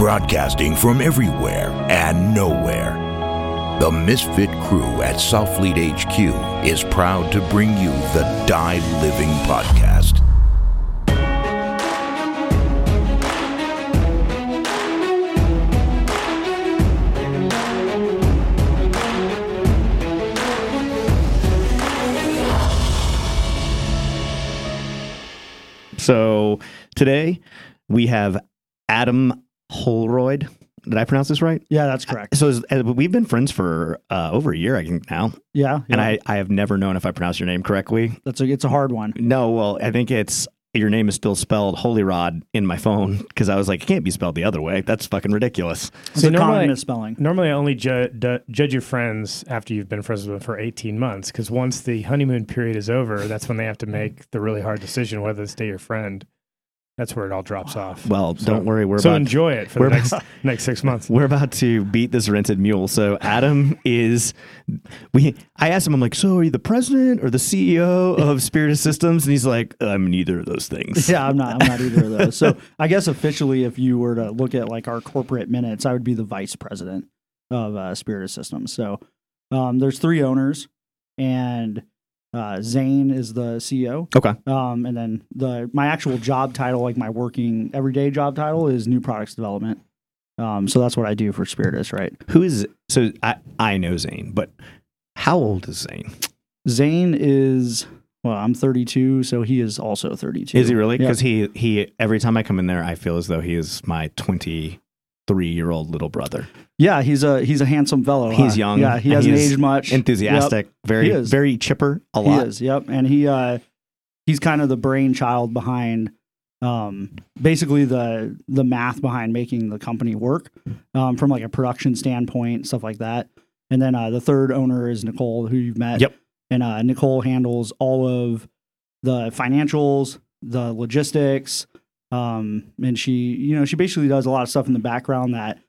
Broadcasting from everywhere and nowhere. The Misfit crew at Southfleet HQ is proud to bring you the Die Living Podcast. So today we have Adam Holroyd. Did I pronounce this right? Yeah, that's correct. So is, uh, we've been friends for uh, over a year, I think now, Yeah, and. I, I have never known if I pronounced your name correctly. that's a it's a hard one. No, well, I think it's your name is still spelled Holy Rod in my phone because I was like, it can't be spelled the other way. That's fucking ridiculous. It's See, a common normally- misspelling. Normally, I only ju- du- judge your friends after you've been friends with them for 18 months because once the honeymoon period is over, that's when they have to make the really hard decision whether to stay your friend. That's where it all drops off. Well, So- don't worry, we're so about enjoy it for the next about- next six months. We're about to beat this rented mule. So Adam is we I asked him, I'm like, so are you the president or the CEO of Spiritus Systems? And he's like, I'm neither of those things. Yeah, I'm not. I'm not either of those. So I guess officially, if you were to look at like our corporate minutes, I would be the vice president of uh, Spiritus Systems. So um, there's three owners, and uh, Zane is the CEO. Okay. Um, and then the my actual job title, like my working everyday job title, is new products development. Um, so that's what I do for Spiritus, right? Who is so I, I know Zane, but how old is Zane? Zane is well, I'm 32, so he is also 32. Is he really? Because he he every time I come in there, I feel as though he is my 23 year old little brother. Yeah, he's a he's a handsome fellow. He's huh? young, Yeah, he hasn't aged much. Enthusiastic, very He is. very chipper a Yep, lot. He is. Yep, and he uh, he's kind of the brainchild behind um, basically the the math behind making the company work um, from like a production standpoint, stuff like that. And then uh, the third owner is Nicole, who you've met. Yep. And uh, Nicole handles all of the financials, the logistics, um, and she, you know, she basically does a lot of stuff in the background that,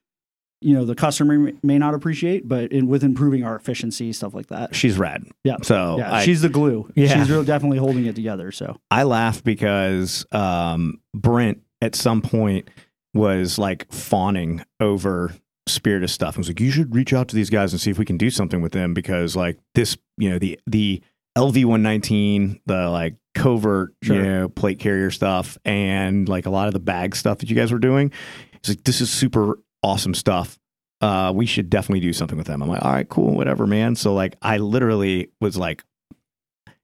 you know, the customer may not appreciate, but in, with improving our efficiency, stuff like that. She's rad. Yeah. So yeah, I, she's the glue. Yeah. she's really definitely holding it together. So I laugh because um, Brent at some point was like fawning over Spiritus stuff and was like, "You should reach out to these guys and see if we can do something with them because like this, you know, the the LV one nineteen, the like covert, you know, plate carrier stuff, and like a lot of the bag stuff that you guys were doing. It's like this is super awesome stuff. Uh, we should definitely do something with them. I'm like, all right, cool, whatever, man. So like, I literally was like,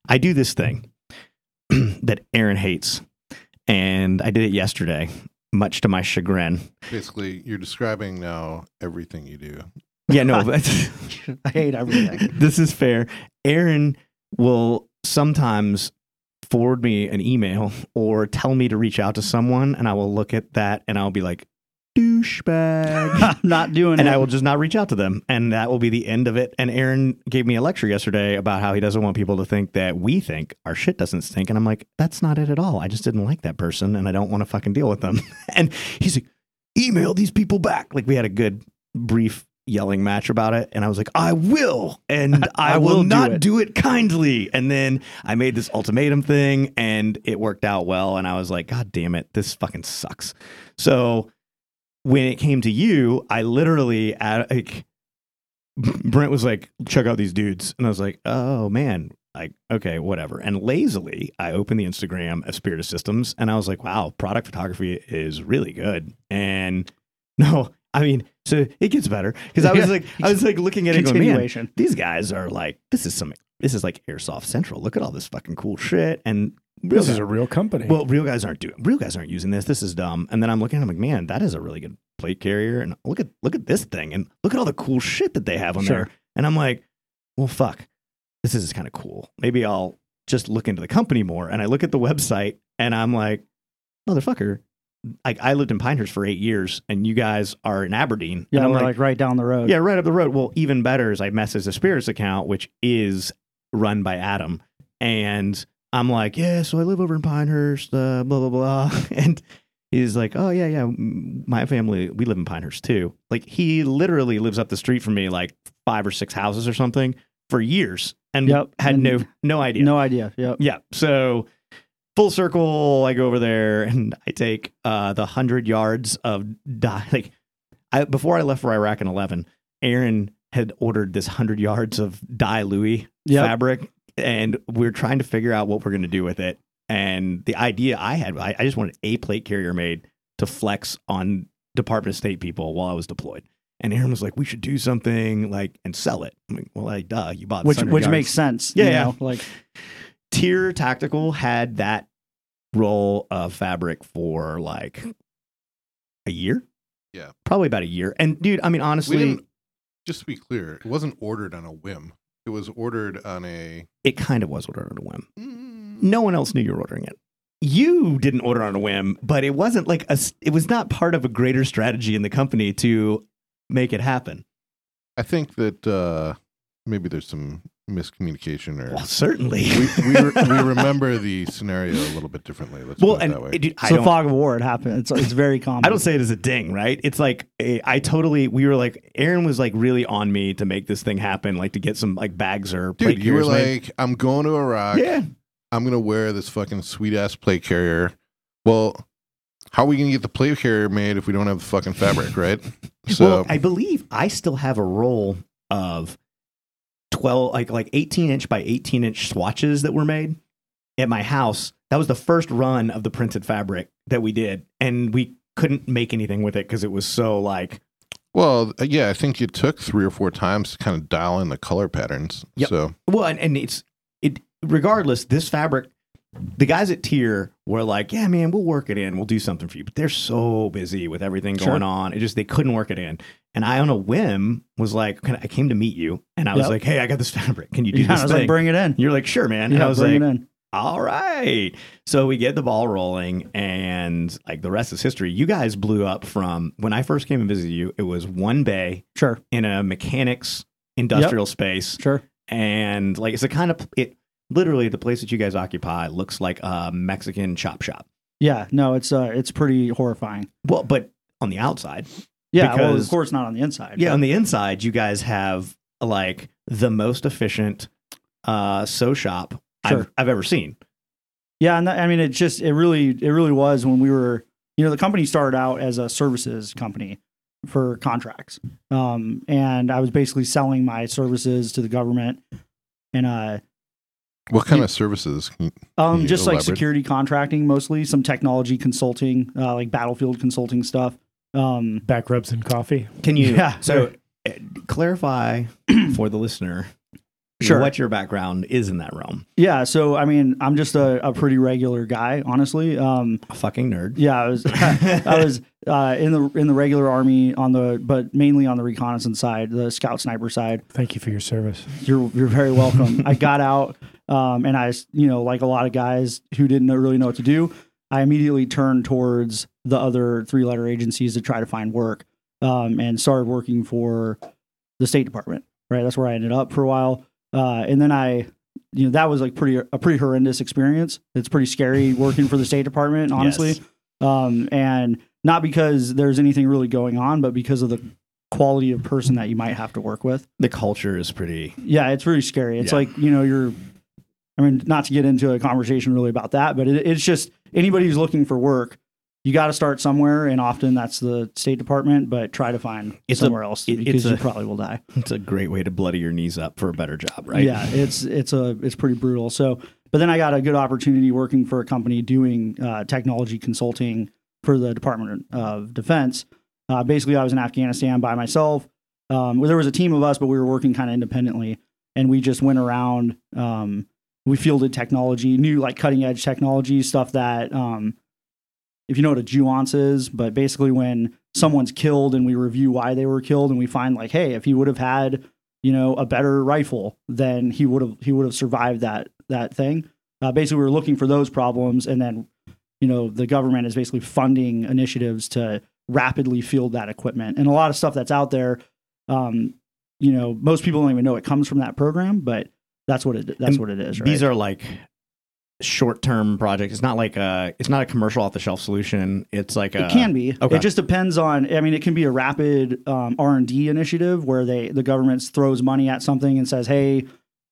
I do this thing that Aaron hates. And I did it yesterday, much to my chagrin. Basically, you're describing now everything you do. Yeah, no, but I hate everything. this is fair. Aaron will sometimes forward me an email or tell me to reach out to someone, and I will look at that and I'll be like, douchebag. I'm not doing it. and it. I will just not reach out to them. And that will be the end of it. And Aaron gave me a lecture yesterday about how he doesn't want people to think that we think our shit doesn't stink. And I'm like, that's not it at all. I just didn't like that person and I don't want to fucking deal with them. and he's like, email these people back. Like we had a good brief yelling match about it. And I was like, I will. And I, I will, will do not it. do it kindly. And then I made this ultimatum thing and it worked out well. And I was like, God damn it. This fucking sucks. So when it came to you, I literally at, like Brent was like, check out these dudes. And I was like, oh man, like, okay, whatever. And lazily, I opened the Instagram of Spiritus Systems and I was like, wow, product photography is really good. And no, I mean, so it gets better because I was like, I was like looking at it going, man, Continuation. these guys are like, this is some, this is like Airsoft Central. Look at all this fucking cool shit. And real This is a real company. well, real guys aren't doing. Real guys aren't using this. This is dumb. And then I'm looking. At I'm like, man, that is a really good plate carrier. And look at look at this thing. And look at all the cool shit that they have on Sure. there. And I'm like, well, fuck, this is kind of cool. Maybe I'll just look into the company more. And I look at the website, and I'm like, motherfucker. Like I lived in Pinehurst for eight years, and you guys are in Aberdeen. yeah, and I'm we're like, like, right down the road. yeah, right up the road. Well, even better is I messaged the Spiritus account, which is run by Adam. And I'm like, yeah, so I live over in Pinehurst, uh, blah, blah, blah. And he's like, oh, yeah, yeah, my family, we live in Pinehurst too. Like, he literally lives up the street from me, like five or six houses or something for years and Yep, had and no no idea. No idea. Yep. Yeah. So full circle, I go over there and I take uh, the hundred yards of di- like I, before I left for Iraq in 11, Aaron had ordered this 100 yards of dye Louis Yep. fabric, and we are trying to figure out what we're going to do with it. And the idea I had, I, I just wanted a plate carrier made to flex on Department of State people while I was deployed. And Aaron was like, "We should do something like and sell it." I'm like, "Well, like, duh, you bought which which yards." makes sense. Yeah, you yeah. know, like Tier Tactical had that roll of fabric for like a year. Yeah. Probably about a year. And dude, I mean, honestly. Just to be clear, it wasn't ordered on a whim. It was ordered on a. it kind of was ordered on a whim. Mm, No one else knew you were ordering it. You didn't order on a whim, but it wasn't like a. it was not part of a greater strategy in the company to make it happen. I think that uh, maybe there's some miscommunication, or Well, certainly. we, we, re- we remember the scenario a little bit differently. Let's well, put it and that way. dude, I it's a fog of war. It happened. It's it's very common. I don't say it as a ding, right? It's like eh, I totally. We were like, Aaron was like really on me to make this thing happen, like to get some like bags or plate Dude, you were made. like, I'm going to Iraq. yeah, I'm gonna wear this fucking sweet ass plate carrier. Well, how are we gonna get the plate carrier made if we don't have the fucking fabric, right? So well, I believe I still have a roll of twelve, like like eighteen inch by eighteen inch swatches that were made at my house. That was the first run of the printed fabric that we did, and we couldn't make anything with it because it was so like well, uh, yeah, I think it took three or four times to kind of dial in the color patterns. Yep. So well, and, and it's it regardless. This fabric, the guys at Tier were like, "Yeah, man, we'll work it in. We'll do something for you." But they're so busy with everything Sure. going on. It just they couldn't work it in. And I, on a whim, was like, Can I, I came to meet you, and I was like, "Hey, I got this fabric. Can you do Yeah, this I was thing?" like, bring it in. You're like, "Sure, man." and I was like, all right. So we get the ball rolling, and like the rest is history. You guys blew up from when I first came and visited you. It was one bay Sure, in a mechanics industrial space, sure. and like it's a kind of it. Literally, the place that you guys occupy looks like a Mexican chop shop. Yeah, no, it's uh, it's pretty horrifying. Well, but on the outside, Yeah, well, of course not on the inside. yeah, but- on the inside, you guys have like the most efficient uh, sew shop I've, I've ever seen. Yeah, and that, I mean, it just it really it really was when we were you know the company started out as a services company for contracts, um, and I was basically selling my services to the government, and uh, what kind You- of services? Can you- um, you just like security contracting mostly, some technology consulting, uh, like battlefield consulting stuff. Um, Back rubs and coffee. Can you? Yeah. So uh, clarify for the listener. Sure. What your background is in that realm. yeah, so I mean, I'm just a, a pretty regular guy, honestly. Um, A fucking nerd. Yeah, I was I was uh, in the in the regular army on the but mainly on the reconnaissance side, the scout sniper side. Thank you for your service. You're you're very welcome. I got out um, and I you know like a lot of guys who didn't know, really know what to do. I immediately turned towards the other three letter agencies to try to find work um, and started working for the State Department. Right, that's where I ended up for a while, uh, and then I. You know that was like pretty a pretty horrendous experience. It's pretty scary working for the State Department, honestly Yes. um, and not because there's anything really going on, but because of the quality of person that you might have to work with. The culture is pretty. Yeah, it's really scary. It's Yeah. like you know you're. I mean, not to get into a conversation really about that, but it, it's just anybody who's looking for work, you got to start somewhere, and often that's the State Department. But try to find It's a- somewhere else it- because it's you a- probably will die. It's a great way to bloody your knees up for a better job, right? Yeah, it's it's a it's pretty brutal. So, but then I got a good opportunity working for a company doing uh, technology consulting for the Department of Defense. Uh, basically, I was in Afghanistan by myself. Um, well, there was a team of us, but we were working kind of independently, and we just went around. Um, we fielded technology, new like cutting edge technology stuff that, um, if you know what a JUONS is, but basically when someone's killed and we review why they were killed, and we find like, hey, if he would have had you know a better rifle then he would have he would have survived that that thing uh, basically we were looking for those problems and then you know the government is basically funding initiatives to rapidly field that equipment and a lot of stuff that's out there um, you know most people don't even know it comes from that program but that's what it that's And what it is right? These are like short-term projects. It's not like a. It's not a commercial off-the-shelf solution. It's like a. it can be. okay. It just depends on. I mean, it can be a rapid um, R and D initiative where they the government throws money at something and says, "Hey,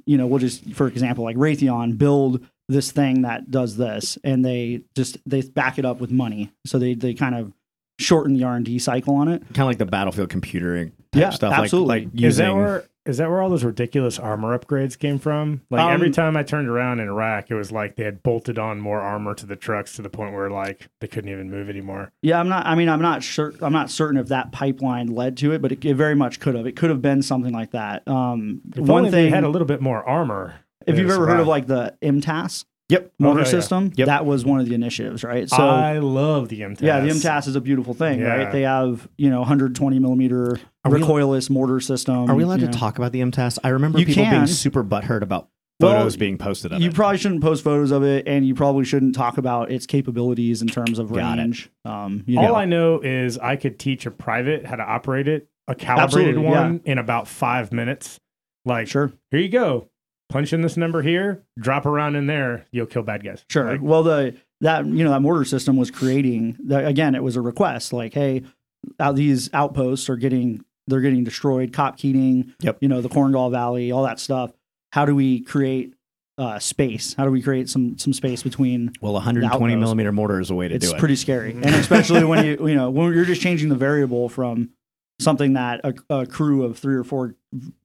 you know, we'll just, for example, like Raytheon, build this thing that does this," and they just they back it up with money. So they they kind of shorten the R and D cycle on it. Kind of like the battlefield computing type Yeah, stuff. absolutely. Like, like using, Is that where is that where all those ridiculous armor upgrades came from? Like every Um, time I turned around in Iraq, it was like they had bolted on more armor to the trucks to the point where like they couldn't even move anymore. Yeah, I'm not. I mean, I'm not sure. I'm not certain if that pipeline led to it, but it, it very much could have. It could have been something like that. Um, If one only they thing, had a little bit more armor. If you've ever heard of like the MTAS Yep. motor Okay, yeah. system, Yep. that was one of the initiatives, right? So I love the MTAS. yeah, the MTAS is a beautiful thing, Yeah. right? They have you know 120 millimeter Are we- recoilless mortar system. Are we allowed to know. talk about the MTAS? I remember You people being can. super butthurt about Well, photos being posted of You it. probably shouldn't post photos of it, and you probably shouldn't talk about its capabilities in terms of Got range. Um, you All know, I know is I could teach a private how to operate it, a calibrated Absolutely, one, in about five minutes. Like, sure. here you go. Punch in this number here, drop around in there, you'll kill bad guys. Sure. Like, well, the that you know that mortar system was creating. The, again, it was a request like, hey, out these outposts are getting they're getting destroyed. Cop Keating, Yep. you know the Korengal Valley, all that stuff. How do we create uh, space? How do we create some some space between? well, 120 millimeter mortar is a way to It's do it. It's pretty scary, and especially when you you know when you're just changing the variable from something that a, a crew of three or four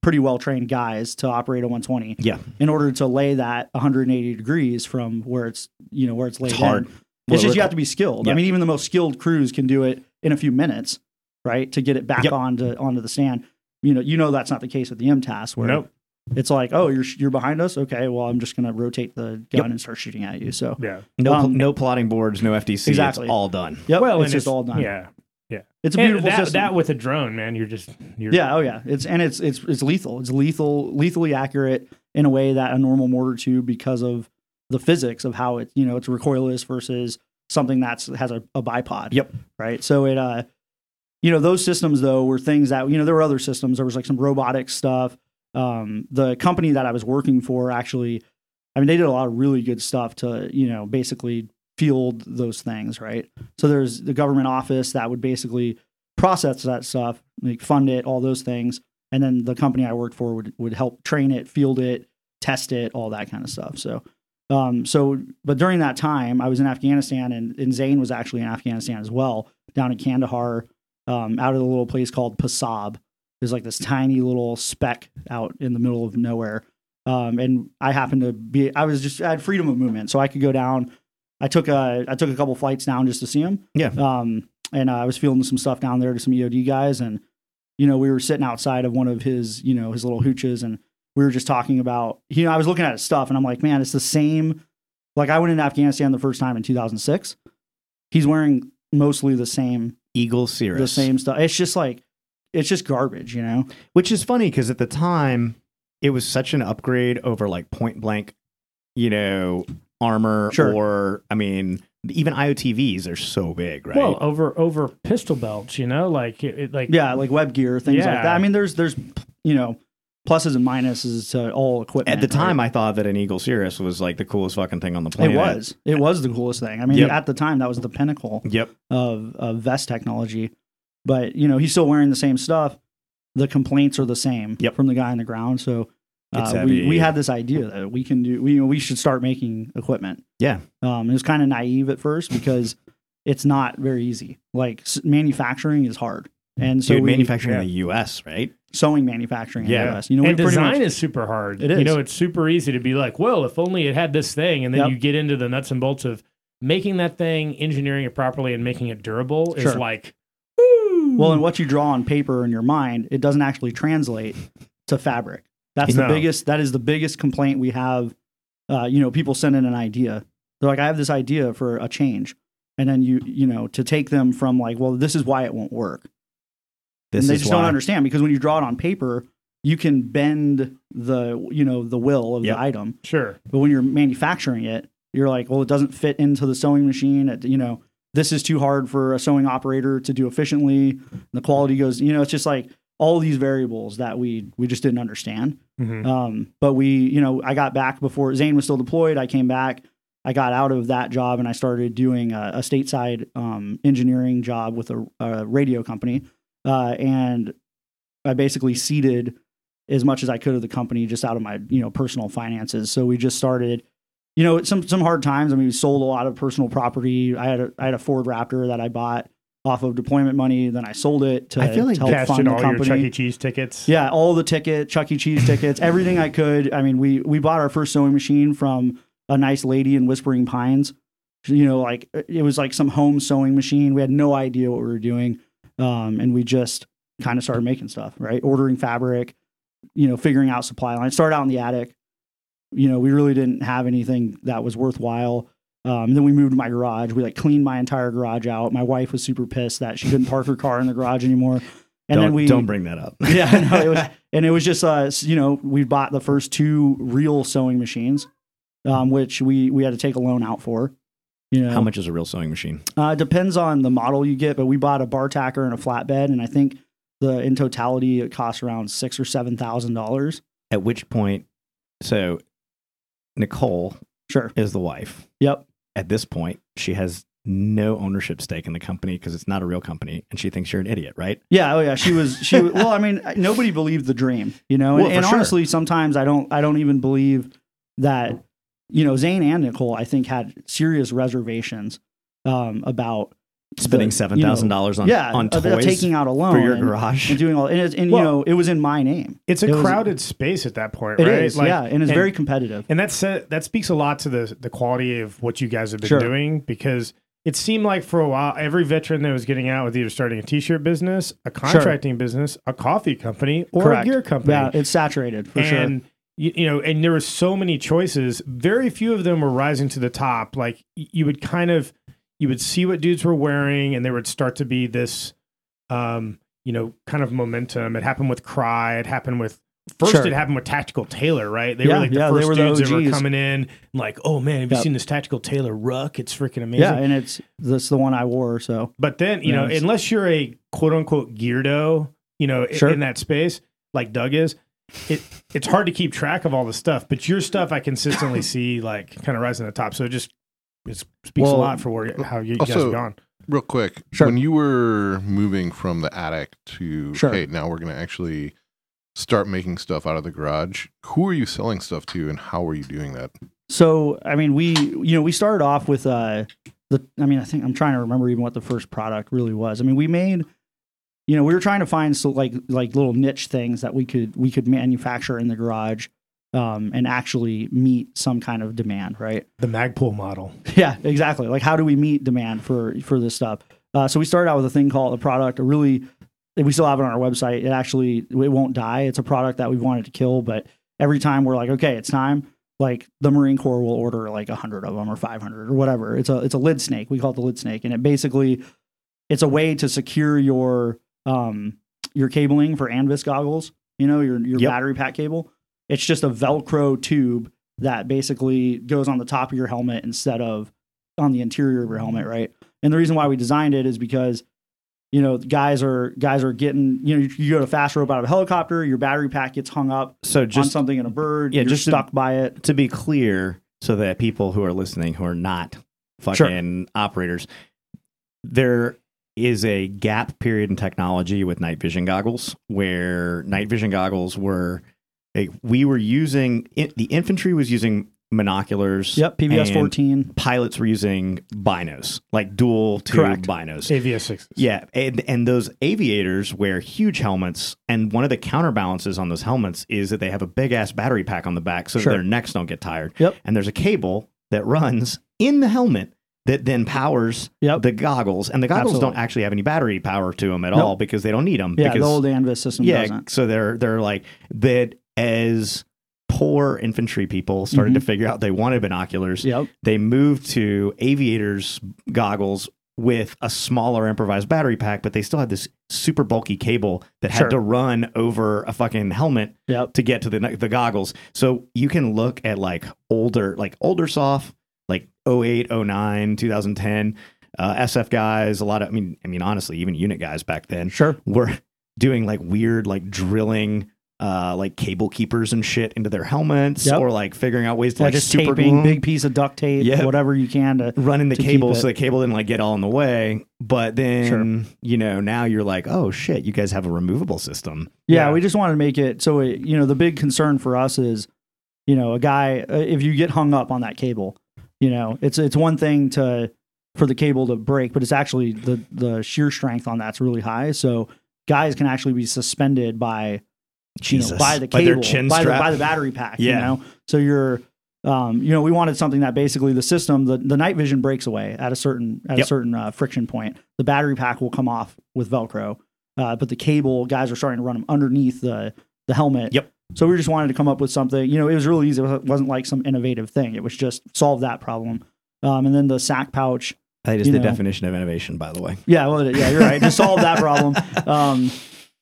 pretty well trained guys to operate a 120 yeah. in order to lay that 180 degrees from where it's you know where it's laid It's hard. in. It's just you have to be skilled. I mean, even the most skilled crews can do it in a few minutes, right? To get it back Yep. onto onto the stand. You know, you know that's not the case with the MTAS where Nope. it's like, oh, you're you're behind us. Okay, well, I'm just gonna rotate the gun Yep. and start shooting at you. So, Yeah. No, Um, no plotting boards, no FDC. Exactly. It's all done. yep, Well, it's and just all done. Yeah. Yeah, it's a And beautiful that, system. that with a drone, man, you're just you're yeah, oh yeah. It's and it's it's it's lethal. It's lethal, lethally accurate in a way that a normal mortar tube, because of the physics of how it, you know, it's recoilless versus something that's has a, a bipod. Yep. Right. So it, uh, you know, those systems though were things that you know there were other systems. There was like some robotic stuff. Um, the company that I was working for actually, I mean, they did a lot of really good stuff to you know basically field those things. Right. So there's the government office that would basically process that stuff, like fund it, all those things, and then the company I worked for would would help train it, field it, test it, all that kind of stuff. So, um, so but during that time, I was in Afghanistan, and, and Zane was actually in Afghanistan as well, down in Kandahar, um, out of the little place called Pasab. There's like this tiny little speck out in the middle of nowhere. Um, and I happened to be, I was just, I had freedom of movement. So I could go down. I took a, I took a couple flights down just to see him. Yeah. Um, and uh, I was fielding some stuff down there to some EOD guys. And, you know, we were sitting outside of one of his, you know, his little hooches and we were just talking about, you know, I was looking at his stuff and I'm like, man, it's the same. Like I went into Afghanistan the first time in 2006. He's wearing mostly the same, Eagle CIRAS. the same stuff. It's just like, it's just garbage, you know? Which is funny because at the time it was such an upgrade over like point blank, you know, armor Sure. or I mean, even IOTVs are so big, right? well over over pistol belts, you know, like it, it- like Yeah, like web gear, things like Yeah. that. I mean, there's, there's, you know, pluses and minuses to all equipment. at the time, right? I thought that an Eagle CIRAS was like the coolest fucking thing on the planet. it was, it was the coolest thing. I mean, Yep. at the time, that was the pinnacle Yep. of, of vest technology. But you know, he's still wearing the same stuff. The complaints are the same Yep. from the guy on the ground. So It's uh, we heavy. we had this idea that we can do. We we should start making equipment. Yeah. Um, it was kind of naive at first because it's not very easy. Like s- manufacturing is hard, and so Dude, we, manufacturing yeah. in the US, right? sewing manufacturing in Yeah. the US. You know, we and pretty design much, is super hard. It You is. know, it's super easy to be like, well, if only it had this thing, and then Yep. you get into the nuts and bolts of making that thing, engineering it properly, and making it durable is Sure. like, woo. well, and what you draw on paper in your mind, it doesn't actually translate to fabric. That's the biggest. That is the biggest complaint we have. Uh, you know, people send in an idea. They're like, I have this idea for a change, and then you you know to take them from like, well, this is why it won't work. This and they just why. don't understand because when you draw it on paper, you can bend the you know the will of Yep. the item. sure. But when you're manufacturing it, you're like, well, it doesn't fit into the sewing machine. It, you know, this is too hard for a sewing operator to do efficiently. The quality goes, you know, it's just like all these variables that we we just didn't understand. Mhm. Um, but we, you know, I got back before Zane was still deployed. I came back. I got out of that job and I started doing a, a stateside um, engineering job with a, a radio company. Uh, and I basically seeded as much as I could of the company just out of my, you know, personal finances. So we just started, you know, some some hard times. I mean, we sold a lot of personal property. I had a I had a Ford Raptor that I bought off of deployment money. Then I sold it to, I feel like to help fund the all your. Chuck E. Cheese tickets. Yeah, all the ticket, Chuck E. Cheese tickets, everything I could. I mean, we we bought our first sewing machine from a nice lady in Whispering Pines. You know, like it was like some home sewing machine. We had no idea what we were doing, um, and we just kind of started making stuff. Right, ordering fabric, you know, figuring out supply line. Started out in the attic. You know, we really didn't have anything that was worthwhile. Um, then we moved to my garage. We like cleaned my entire garage out. My wife was super pissed that she couldn't park her car in the garage anymore. And don't, then we don't bring that up. yeah, no, it was, and it was just uh, you know, we bought the first two real sewing machines, um, which we we had to take a loan out for. You know, How much is a real sewing machine? Uh, depends on the model you get, but we bought a bar tacker and a flatbed, and I think the in totality it costs around six or seven thousand dollars. At which point, so Nicole Sure. is the wife. Yep. At this point, she has no ownership stake in the company because it's not a real company, and she thinks you're an idiot, right? Yeah. Oh yeah. She was. She. was- well, I mean, nobody believed the dream. You know, and, Well, and sure. honestly, sometimes I don't. I don't even believe that. You know, Zane and Nicole, I think, had serious reservations um, about Spending seven thousand dollars on yeah, on toys taking out a loan for your and, garage. and doing all and, and Well, you know it was in my name. It's a It was- crowded space at that point, It right? is, Like, yeah, and it's and- very competitive. And that's uh, that speaks a lot to the the quality of what you guys have been Sure. doing because it seemed like for a while every veteran that was getting out was either starting a t-shirt business, a contracting business, a coffee company, or Correct. a gear company. Yeah, it's saturated for sure. and you, you know, and there were so many choices. Very few of them were rising to the top. Like you would kind of you would see what dudes were wearing, and there would start to be this, um, you know, kind of momentum. It happened with Crye. It happened with. First, Sure. it happened with Tactical Tailor, right? They Yeah, were like the yeah, first the dudes that were coming in, like, "Oh man, have you Yep. seen this Tactical Tailor ruck? It's freaking amazing." Yeah, and it's that's the one I wore. So But then, you Yeah, know, it's- unless you're a quote unquote geardo, you know, Sure. in that space, like Doug is, it it's hard to keep track of all the stuff. But your stuff, I consistently see like kind of rising to the top. So just it speaks a lot for where how you guys also- have gone. Real quick, Sure. when you were moving from the attic to Sure. hey, now we're going to actually start making stuff out of the garage. Who are you selling stuff to, and how are you doing that? so I mean we you know we started off with uh the I mean I think I'm trying to remember even what the first product really was. I mean we made you know we were trying to find so like like little niche things that we could we could manufacture in the garage um, and actually meet some kind of demand, right? The Magpul model. Yeah, exactly. Like, how do we meet demand for for this stuff? Uh, so we started out with a thing called a product. A really, we still have it on our website. It actually it won't die. It's a product that we've wanted to kill, but every time we're like, okay, it's time. Like the Marine Corps will order like a hundred of them or five hundred or whatever. It's a it's a lid snake. We call it the lid snake, and it basically it's a way to secure your um your cabling for Anvis goggles. You know your your Yep. battery pack cable. It's just a Velcro tube that basically goes on the top of your helmet instead of on the interior of your helmet, right? And the reason why we designed it is because you know guys are guys are getting you know you, go to fast rope out of a helicopter, your battery pack gets hung up So on just something in a bird, yeah, you're just to- stuck by it. to be clear, so that people who are listening who are not fucking operators, there is a gap period in technology with night vision goggles where night vision goggles were like, we were using in, the infantry was using monoculars. Yep, PVS fourteen. Pilots were using binos, like dual tube Correct. binos. AVS sixes. Yeah, and and those aviators wear huge helmets, and one of the counterbalances on those helmets is that they have a big ass battery pack on the back, so that their necks don't get tired. Yep. And there's a cable that runs in the helmet that then powers Yep. the goggles, and the goggles Absolutely. don't actually have any battery power to them at Nope. all because they don't need them. Yeah, because, the old Anvis system yeah, doesn't. so they're they're like that as poor infantry people started to figure out they wanted binoculars Yep. they moved to aviators goggles with a smaller improvised battery pack, but they still had this super bulky cable that had Sure. to run over a fucking helmet Yep. to get to the the goggles. So you can look at like older, like older soft, like 08, 09, 2010 uh, SF guys. A lot of, I mean, I mean, honestly, even unit guys back then Sure. were doing like weird, like drilling. Uh, like cable keepers and shit into their helmets, Yep. or like figuring out ways to like just super taping, glue big piece of duct tape, Yeah. whatever you can to. running the to cable so the cable didn't like get all in the way. But then Sure. you know now you're like, oh shit, you guys have a removable system. Yeah, Yeah. we just wanted to make it so it, you know the big concern for us is, you know, a guy uh, if you get hung up on that cable, you know, it's it's one thing to for the cable to break, but it's actually the the shear strength on that's really high. So guys can actually be suspended by you know, Jesus. by the By their cable, by, the, strap. by the battery pack. You know, so you're, um, you know, we wanted something that basically the system, the, the night vision breaks away at a certain at a certain uh, friction point. The battery pack will come off with Velcro, uh, but the cable guys are starting to run them underneath the the helmet. Yep. So we just wanted to come up with something. You know, it was really easy. It wasn't like some innovative thing. It was just solve that problem. Um, and then the sack pouch. That is the know. definition of innovation, by the way. Yeah, well, yeah, you're right. Just solve that problem. Um,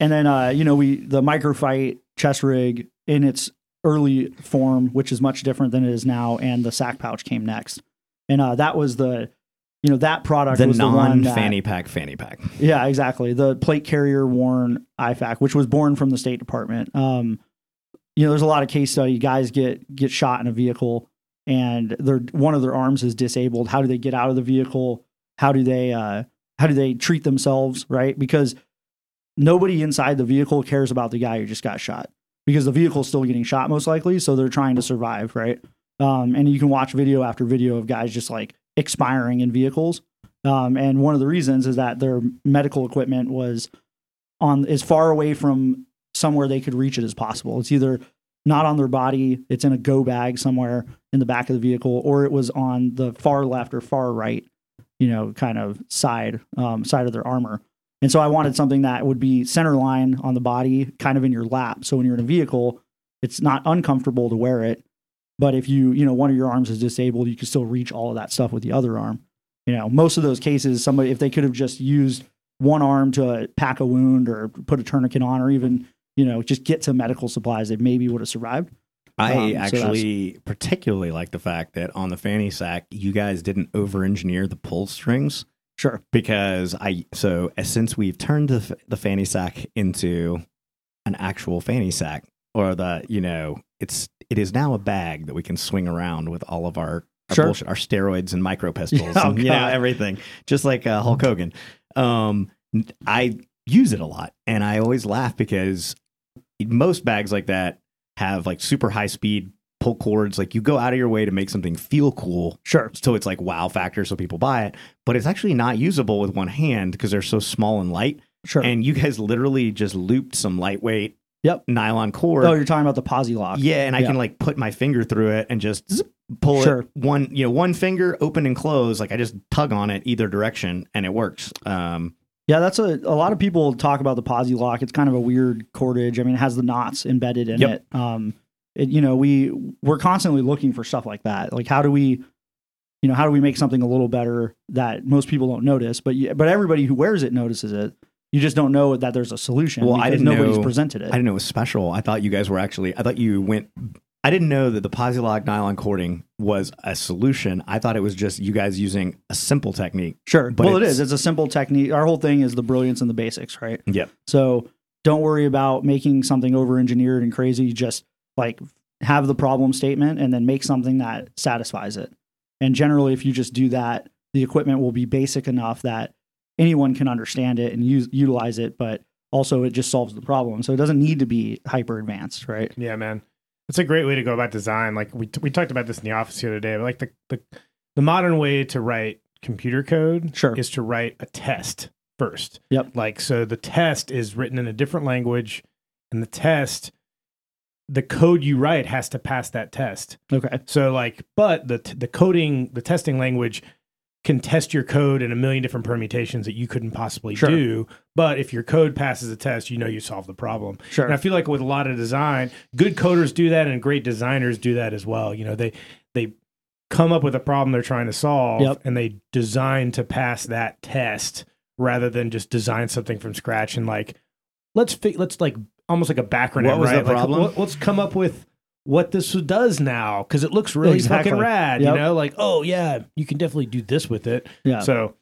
and then uh, you know we the microfight chest rig in its early form, which is much different than it is now, and the sack pouch came next. And uh, that was the you know that product The was the one non that, fanny pack fanny pack. yeah, exactly. The plate carrier worn IFAC, which was born from the State Department. Um, you know, there's a lot of case study. Guys get get shot in a vehicle, and their one of their arms is disabled. How do they get out of the vehicle? How do they uh, how do they treat themselves? Right, because nobody inside the vehicle cares about the guy who just got shot because the vehicle's still getting shot most likely. So they're trying to survive, right? Um, and you can watch video after video of guys just like expiring in vehicles. Um, and one of the reasons is that their medical equipment was on as far away from somewhere they could reach it as possible. It's either not on their body, it's in a go bag somewhere in the back of the vehicle, or it was on the far left or far right, you know, kind of side um, side of their armor. And so I wanted something that would be center line on the body, kind of in your lap. So when you're in a vehicle, it's not uncomfortable to wear it. But if you, you know, one of your arms is disabled, you can still reach all of that stuff with the other arm. You know, most of those cases, somebody, if they could have just used one arm to pack a wound or put a tourniquet on, or even, you know, just get some medical supplies, they maybe would have survived. I Um, so actually particularly like the fact that on the fanny sack, you guys didn't over engineer the pull strings Sure. because I, so as since we've turned the, the fanny sack into an actual fanny sack or the, you know, it's, it is now a bag that we can swing around with all of our, our Sure. bullshit, our steroids and micro pistols, Oh, and, you know, everything, just like uh, Hulk Hogan. Um, I use it a lot and I always laugh because most bags like that have like super high speed pull cords. Like you go out of your way to make something feel cool. Sure. So it's like wow factor so people buy it, but it's actually not usable with one hand because they're so small and light. Sure. And you guys literally just looped some lightweight Yep. nylon cord. oh, you're talking about the posi lock. yeah, and I Yeah. can like put my finger through it and just zip, pull Sure. it one, you know, one finger open and close. Like I just tug on it either direction and it works. Um, Yeah, that's a a lot of people talk about the posi lock. It's kind of a weird cordage. I mean, it has the knots embedded in Yep. it. Um, it, you know, we we're constantly looking for stuff like that. Like, how do we, you know, how do we make something a little better that most people don't notice, but you, but everybody who wears it notices it. You just don't know that there's a solution. Well, I didn't nobody's know- presented it. I didn't know it was special. I thought you guys were actually. I thought you went. I didn't know that the Posilock nylon cording was a solution. I thought it was just you guys using a simple technique. Sure. But well, it's- It's a simple technique. Our whole thing is the brilliance and the basics, right? yeah So don't worry about making something over engineered and crazy. Just like have the problem statement and then make something that satisfies it. And generally, if you just do that, the equipment will be basic enough that anyone can understand it and use utilize it. But also, it just solves the problem. So it doesn't need to be hyper advanced, right? Yeah, man. It's a great way to go about design. Like we we talked about this in the office the other day. But like the the, the modern way to write computer code Sure. is to write a test first. Yep. Like so the test is written in a different language and the test the code you write has to pass that test. Okay. So like but the the coding the testing language can test your code in a million different permutations that you couldn't possibly Sure. do. But if your code passes the test, you know you solved the problem. Sure. And I feel like with a lot of design, good coders do that and great designers do that as well. You know, they they come up with a problem they're trying to solve Yep. and they design to pass that test rather than just design something from scratch and like let's fi- let's like almost like a background. What was right? Like, problem? let- let's come up with what this does now because it looks really Exactly. fucking rad. Yep. You know, like oh yeah, you can definitely do this with it. Yeah. So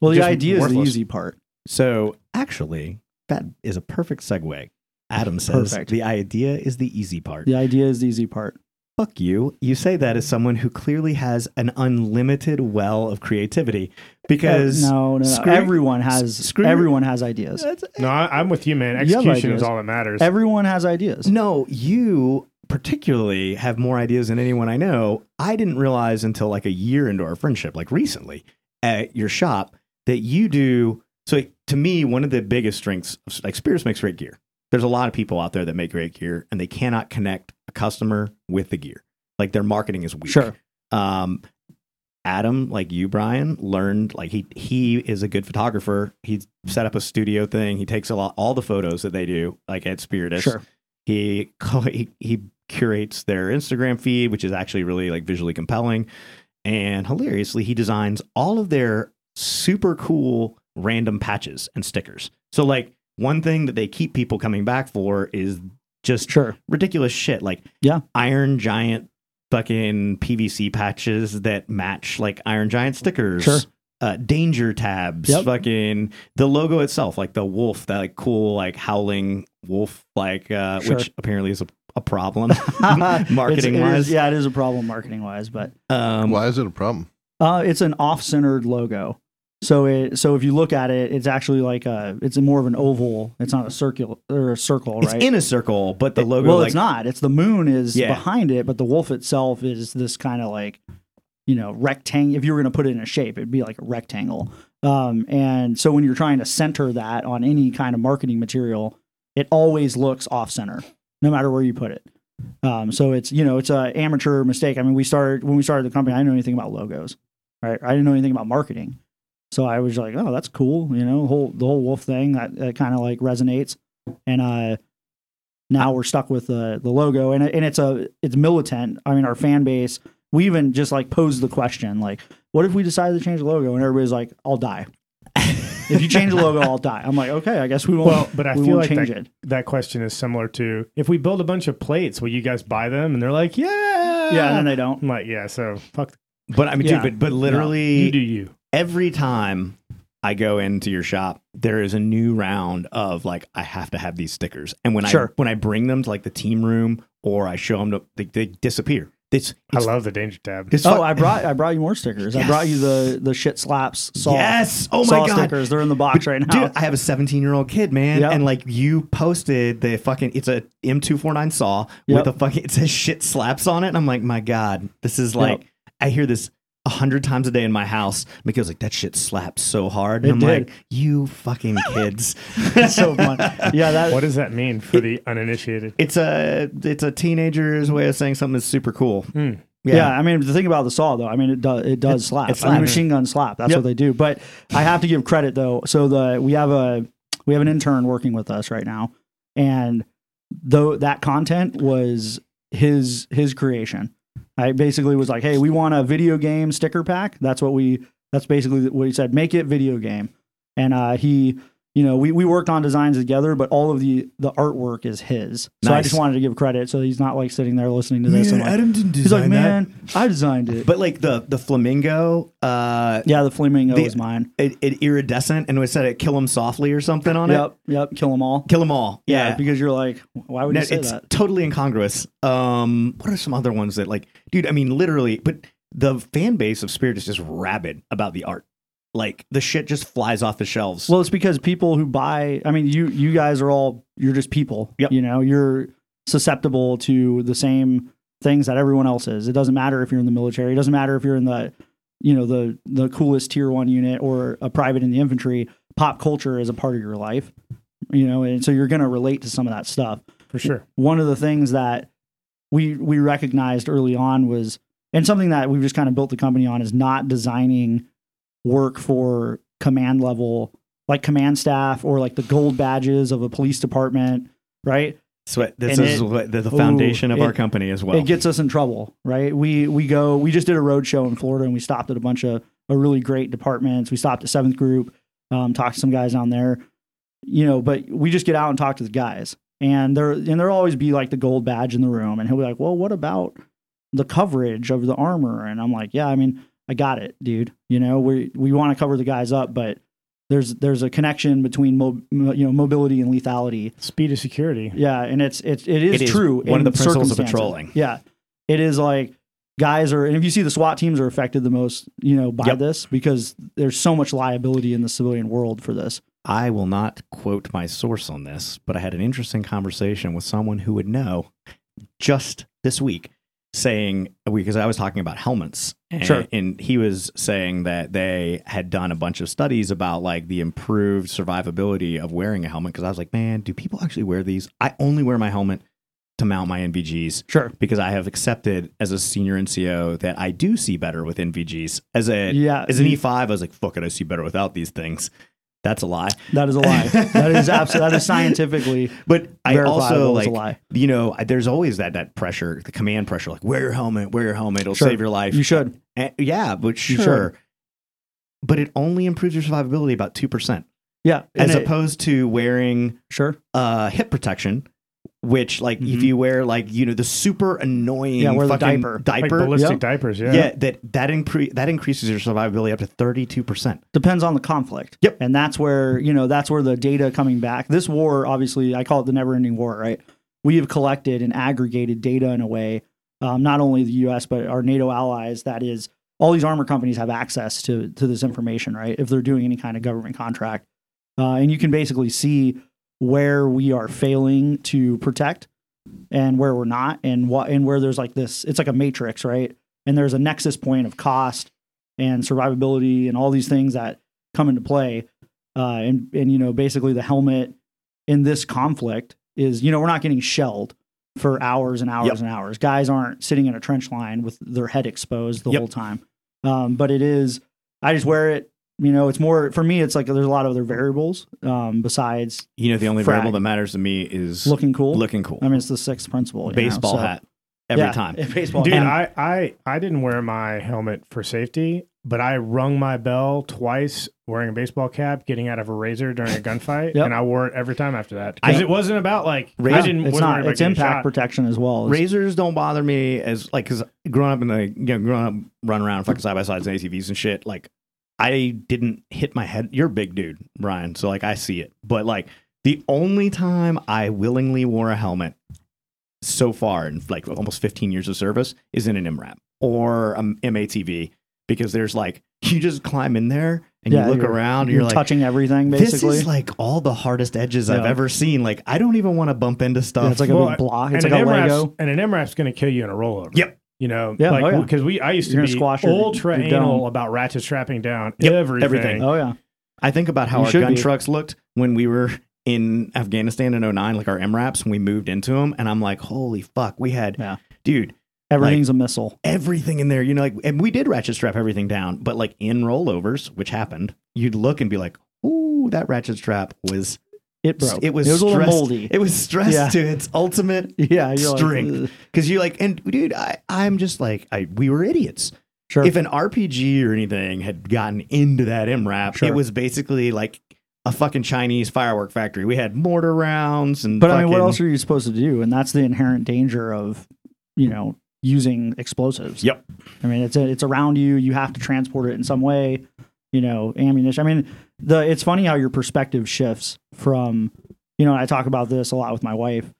well, the idea is the easy part. So actually, that is a perfect segue. Adam says Perfect. the idea is the easy part. The idea is the easy part. Fuck you. You say that as someone who clearly has an unlimited well of creativity because Uh, no, no, no. screw- everyone has screw- everyone has ideas. No, I, I'm with you, man. You Execution is all that matters. Everyone has ideas. No, you particularly have more ideas than anyone I know. I didn't realize until like a year into our friendship, like recently. at your shop that you do. So to me, one of the biggest strengths, of, like Spears makes great gear. There's a lot of people out there that make great gear, and they cannot connect a customer with the gear. Like their marketing is weak. Sure. Um, Adam, like you, Brian, learned like he he is a good photographer. He set up a studio thing. He takes a lot all the photos that they do, like at Spiritus. Sure. He he he curates their Instagram feed, which is actually really like visually compelling. And hilariously, he designs all of their super cool random patches and stickers. So like one thing that they keep people coming back for is just Sure. ridiculous shit like Yeah. Iron Giant fucking PVC patches that match like Iron Giant stickers. Sure. Uh, danger tabs, Yep. fucking the logo itself, like the wolf, that like cool like howling wolf, like uh, Sure. which apparently is a, a problem It's- marketing it is- wise. yeah, it is a problem marketing wise, but Um, Why is it a problem? uh, it's an off-centered logo. So it so if you look at it, it's actually like a it's more of an oval. It's not a circle or a circle, it's right? in a circle, but the logo well, like it's not. It's the moon is Yeah. behind it, but the wolf itself is this kind of like, you know, rectangle. If you were going to put it in a shape, it'd be like a rectangle. Um, and so when you're trying to center that on any kind of marketing material, it always looks off center, no matter where you put it. Um, so it's you know it's a amateur mistake. I mean, we started when we started the company. I didn't know anything about logos, right? I didn't know anything about marketing. So I was like, oh, that's cool. You know, the whole the whole wolf thing that, that kind of like resonates. And uh, now we're stuck with the the logo, and and it's a it's militant. I mean, our fan base. We even just like posed the question, like, what if we decided to change the logo? And everybody's like, I'll die. if you change the logo, I'll die. I'm like, okay, I guess we won't. Well, but I we feel like change that, it. that question is similar to if we build a bunch of plates, will you guys buy them? And they're like, yeah. Yeah, and then they don't. I'm like, yeah, so fuck. but I mean, Yeah. dude, but, but literally, You literally do you. Every time I go into your shop, there is a new round of like I have to have these stickers, and when I when I bring them to like the team room or I show them to, they, they disappear. It's, I it's love the danger tab. it's Oh, fu- I brought I brought you more stickers. I brought you the the shit slaps saw yes. Oh saw my god, stickers. They're in the box right now. Dude, I have a 17 year old kid, man, Yep. and like you posted the fucking it's a M249 saw Yep. with a fucking it says shit slaps on it, and I'm like, my god, this is like Yep. I hear this a hundred times a day in my house because like that shit slaps so hard, and It I'm did. like, you fucking kids. It's so fun. Yeah, that What does that mean for the uninitiated? It's a it's a teenager's way of saying something that's super cool. Hmm. Yeah. I mean the thing about the saw though, I mean it does it does slap. it I mean slaps. machine gun slap. That's Yep. what they do. But I have to give credit though. So the we have a we have an intern working with us right now, and though that content was his his creation. I basically was like, hey, we want a video game sticker pack. That's what we. That's basically what he said. Make it video game, and uh, he. You know, we, we worked on designs together, but all of the the artwork is his. So I just wanted to give credit, so he's not like sitting there listening to this. and like, didn't He's like, man, I designed it. But like the the flamingo, uh, yeah, the flamingo The- is mine. it, it iridescent, and we said it kill him softly or something on it. Yep, yep. Kill them all. Kill them all. Yeah, because you're like, why would No, you say it's that? totally incongruous. Um, what are some other ones that like, dude? I mean, literally, but the fan base of Spiritus is just rabid about the art. Like the shit just flies off the shelves. Well, it's because people who buy. I mean, you you guys are all you're just people. Yep. You know, you're susceptible to the same things that everyone else is. It doesn't matter if you're in the military. It doesn't matter if you're in the you know the the coolest tier one unit or a private in the infantry. Pop culture is a part of your life. You know, and so you're going to relate to some of that stuff. For sure. one of the things that we we recognized early on was and something that we've just kind of built the company on is not designing work for command level like command staff or like the gold badges of a police department right? So this and is it- what the, the Ooh, foundation of our company as well. it gets us in trouble right? We we go we just did a road show in florida and we stopped at a bunch of, of really great departments. We stopped at seventh group um, talked to some guys down there you know but we just get out and talk to the guys. And there and there'll always be like the gold badge in the room and he'll be like well what about the coverage of the armor? And i'm like yeah i mean i got it dude you know we we want to cover the guys up but there's there's a connection between mo- mo- you know mobility and lethality Speed of security. yeah, and it's it it is, It is true. one of in the principles of circumstances. patrolling. Yeah, it is like guys are, and if you see the SWAT teams are affected the most, you know, by Yep. this because there's so much liability in the civilian world for this. I will not quote my source on this, but I had an interesting conversation with someone who would know just this week. Saying because I was talking about helmets, and, Sure. and he was saying that they had done a bunch of studies about like the improved survivability of wearing a helmet. Because I was like, man, do people actually wear these? I only wear my helmet to mount my NVGs Sure. because I have accepted as a senior NCO that I do see better with NVGs. As a Yeah. as an E5, I was like, fuck it, I see better without these things. That's a lie. That is a lie. that is absolutely that is scientifically But I also like a lie. you know, I- there's always that that pressure, the command pressure, like wear your helmet, wear your helmet, it'll Sure. save your life. You should. And- yeah, but You sure. But it only improves your survivability about two percent, Yeah. as it- opposed to wearing sure. uh, hip protection, which like if Mhm. you wear like you know the super annoying Yeah, wear the fucking diaper. Like diaper, ballistic Yep. diapers. Yeah. yeah. that that incre- that increases your survivability up to thirty two percent. depends on the conflict. Yep. And that's where, you know, that's where the data coming back. This war, obviously, I call it the never ending war, right? We have collected and aggregated data in a way, um, not only the US, but our NATO allies, that is, all these armor companies have access to, to this information, right? If they're doing any kind of government contract. Uh, and you can basically see where we are failing to protect and where we're not and what and where there's like this it's like a matrix right? And there's a nexus point of cost and survivability and all these things that come into play. Uh, and and you know basically the helmet in this conflict is you know we're not getting shelled for hours and hours Yep. and hours. Guys aren't sitting in a trench line with their head exposed the Yep. whole time. Um, but it is i just wear it you know it's more for me it's like there's a lot of other variables um, besides You know, the only Frag. variable that matters to me is looking cool looking cool. i mean it's the sixth principle you know, Baseball so- hat every Yeah, time. baseball Dude, hat. I, I I didn't wear my helmet for safety, but I rung my bell twice wearing a baseball cap, getting out of a razor during a gunfight, Yep. and I wore it every time after that because it wasn't about like I didn't. it's wasn't not worried about it's impact shot. protection as well It's- Razors don't bother me as like because growing up in the you know growing up running around fucking side by sides and ATVs and shit like I didn't hit my head. You're a big dude, Brian, so like I see it. But like the only time I willingly wore a helmet so far in like almost 15 years of service is in an MRAP or a MATV because there's like you just climb in there and Yeah, you look you're- around and you're you're like touching everything basically. this is like all the hardest edges I've ever seen. Like I don't even want to bump into stuff. Yeah, it's like a Well, big block it's and like an a MRAP's, lego and an MRAP's going to kill you in a rollover. Yep. You know, Yeah, like oh, yeah. because we I used You're to be squash your- ultra your anal dome. about ratchet strapping down Yep, everything. everything. oh yeah I think about how You our gun be. trucks looked when we were in Afghanistan in 09, like our MRAPs, when we moved into them. And I'm like, holy fuck, we had, Yeah. dude, everything's a missile everything in there. You know, like, and we did ratchet strap everything down, but like in rollovers, which happened, you'd look and be like, ooh, that ratchet strap was, it broke it was, it was a little stressed- moldy It was stressed Yeah. to its ultimate yeah you're strength. like, "Ugh." Cause you like, and dude, I, I'm just like, I, we were idiots. sure If an RPG or anything had gotten into that MRAP, Sure. it was basically like a fucking Chinese firework factory. We had mortar rounds and but i mean what else are you supposed to do and that's the inherent danger of you know using explosives Yep. i mean it's it's around you you have to transport it in some way you know ammunition i mean the it's funny how your perspective shifts from you know i talk about this a lot with my wife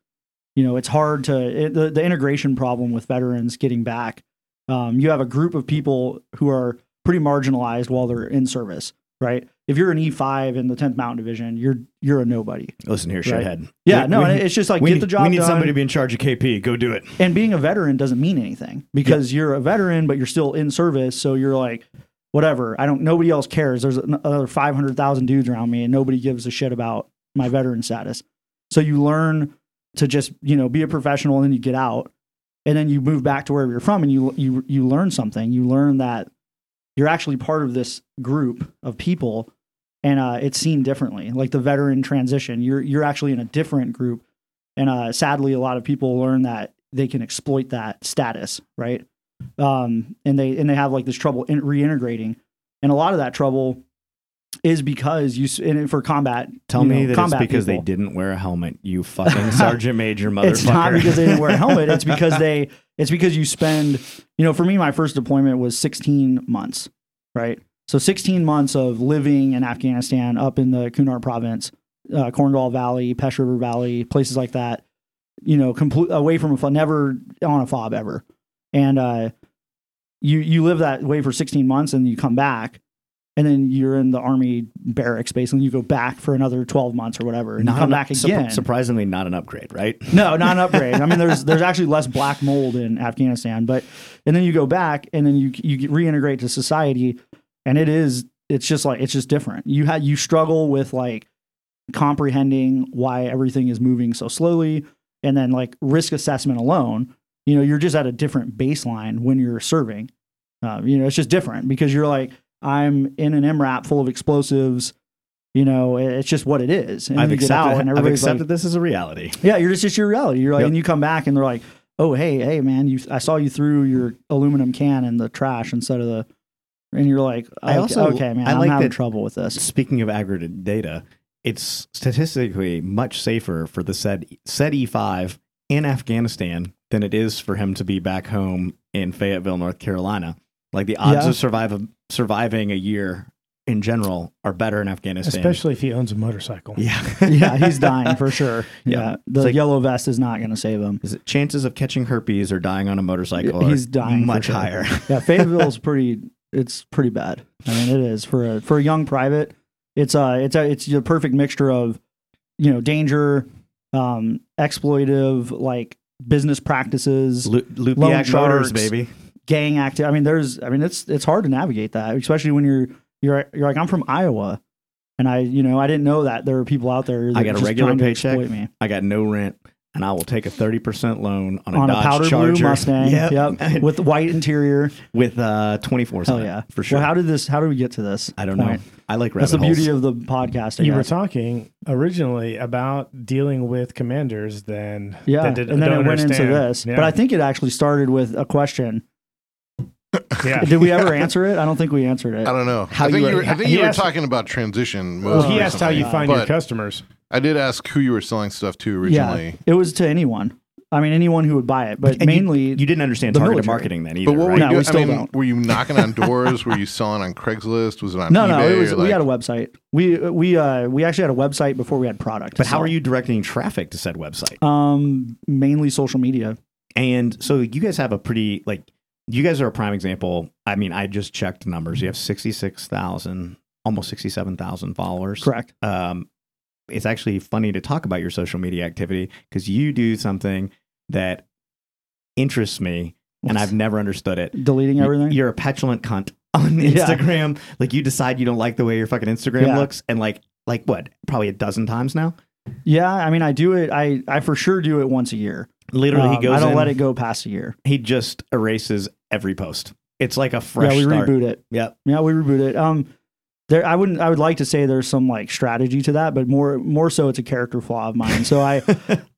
you know it's hard to it, the, the integration problem with veterans getting back um, you have a group of people who are pretty marginalized while they're in service right if you're an e5 in the 10th mountain division you're you're a nobody Listen here, Right. shithead. yeah We- no we, it's just like we get the job we need done somebody to be in charge of KP. Go do it. and being a veteran doesn't mean anything because you're a veteran but you're still in service so you're like whatever. I don't nobody else cares. There's another 500000 dudes around me and nobody gives a shit about my veteran status. So you learn to just you know be a professional and then you get out and then you move back to wherever you're from and you you you learn something. You learn that you're actually part of this group of people and uh, it's seen differently. Like the veteran transition you're you're actually in a different group and uh, sadly a lot of people learn that they can exploit that status right um, and they and they have like this trouble in reintegrating and a lot of that trouble is because you and for combat Tell me know, that it's combat because people. they didn't wear a helmet. You fucking sergeant major motherfucker. It's not because they didn't wear a helmet. It's because they. It's because you spend. You know, for me, my first deployment was 16 months, right? So 16 months of living in Afghanistan, up in the Kunar province, uh, Korengal Valley, Pech River Valley, places like that. You know, complete away from a fob, never on a fob ever, and uh, you you live that way for 16 months, and you come back, and then you're in the army barracks basically. You go back for another 12 months or whatever, and you come an- back again. surprisingly, not an upgrade, right? No, not an upgrade. I mean, there's there's actually less black mold in Afghanistan, but and then you go back and then you you reintegrate to society, and it is it's just like it's just different. You had you struggle with like comprehending why everything is moving so slowly, and then like risk assessment alone. You know, you're just at a different baseline when you're serving. Uh, you know, it's just different because you're like I'm in an MRAP full of explosives. You know, it's just what it is. And I've you get out accepted, and I've everybody's like, this as a reality. yeah, you're just it's your reality. You're like, Yep. and you come back and they're like, oh hey hey man, you I saw you threw your aluminum can in the trash instead of the, and you're like, I also- okay man, I I'm like having that- trouble with this. Speaking of aggregate data, it's statistically much safer for the said said E5 in Afghanistan than it is for him to be back home in Fayetteville, North Carolina. Like the odds Yeah. of survive surviving a year in general are better in Afghanistan. Especially if he owns a motorcycle. yeah, yeah, he's dying for sure. Yeah. Yeah, the like- yellow vest is not going to save him. Is it chances of catching herpes or dying on a motorcycle? He's are dying much sure. higher. Yeah, Fayetteville's pretty. It's pretty bad. I mean, it is for a for a young private. It's uh it's a it's a perfect mixture of, you know, danger, um, exploitive like business practices, Lupiac Loan Motors, baby. gang active. I mean, there's, I mean, it's it's hard to navigate that, especially when you're you're you're like I'm from Iowa, and I you know I didn't know that there were people out there. That I got a regular paycheck. me I got no rent, and I will take a thirty percent loan on a on a powder Charger. blue Mustang. Yep. Yep, with white interior. with uh, 24 Hell yeah, for sure. Well, how did this? How did we get to this? I don't point? know. I like That's the rabbit beauty of the podcast. I You were talking originally about dealing with commanders, then yeah, that did, and then it don't went into this. Yeah. But I think it actually started with a question. yeah. Did we ever answer it? I don't think we answered it. I don't know. How I think you you, were- were, I think you were asked- talking about transition. well, Most he asked how you recently, find your customers. I did ask who you were selling stuff to originally. Yeah, it was to anyone. I mean, anyone who would buy it, but And mainly You didn't understand targeted military. marketing then either, But what were you No, doing? we still I mean, don't. were you knocking on doors? were you selling on Craigslist? Was it on No, eBay? no, it was. we like- had a website. We we uh we actually had a website before we had product. but how are you directing traffic to said website? Um, mainly social media. And so you guys have a pretty like you guys are a prime example. I mean, I just checked numbers. You have 66,000, almost 67,000 followers. Correct. um, it's actually funny to talk about your social media activity because you do something that interests me and I've never understood it. Deleting everything. You're a petulant cunt on Yeah. Instagram. Like you decide you don't like the way your fucking Instagram Yeah. looks, and like like what? Probably a dozen times now. yeah, I mean, I do it. I I for sure do it once a year. Literally, he Um, goes. I don't in, let it go past a year. He just erases every post. It's like a fresh yeah, we start. reboot it. Yep. Yeah, we reboot it. Um, there, I wouldn't. I would like to say there's some like strategy to that, but more more so, it's a character flaw of mine. So I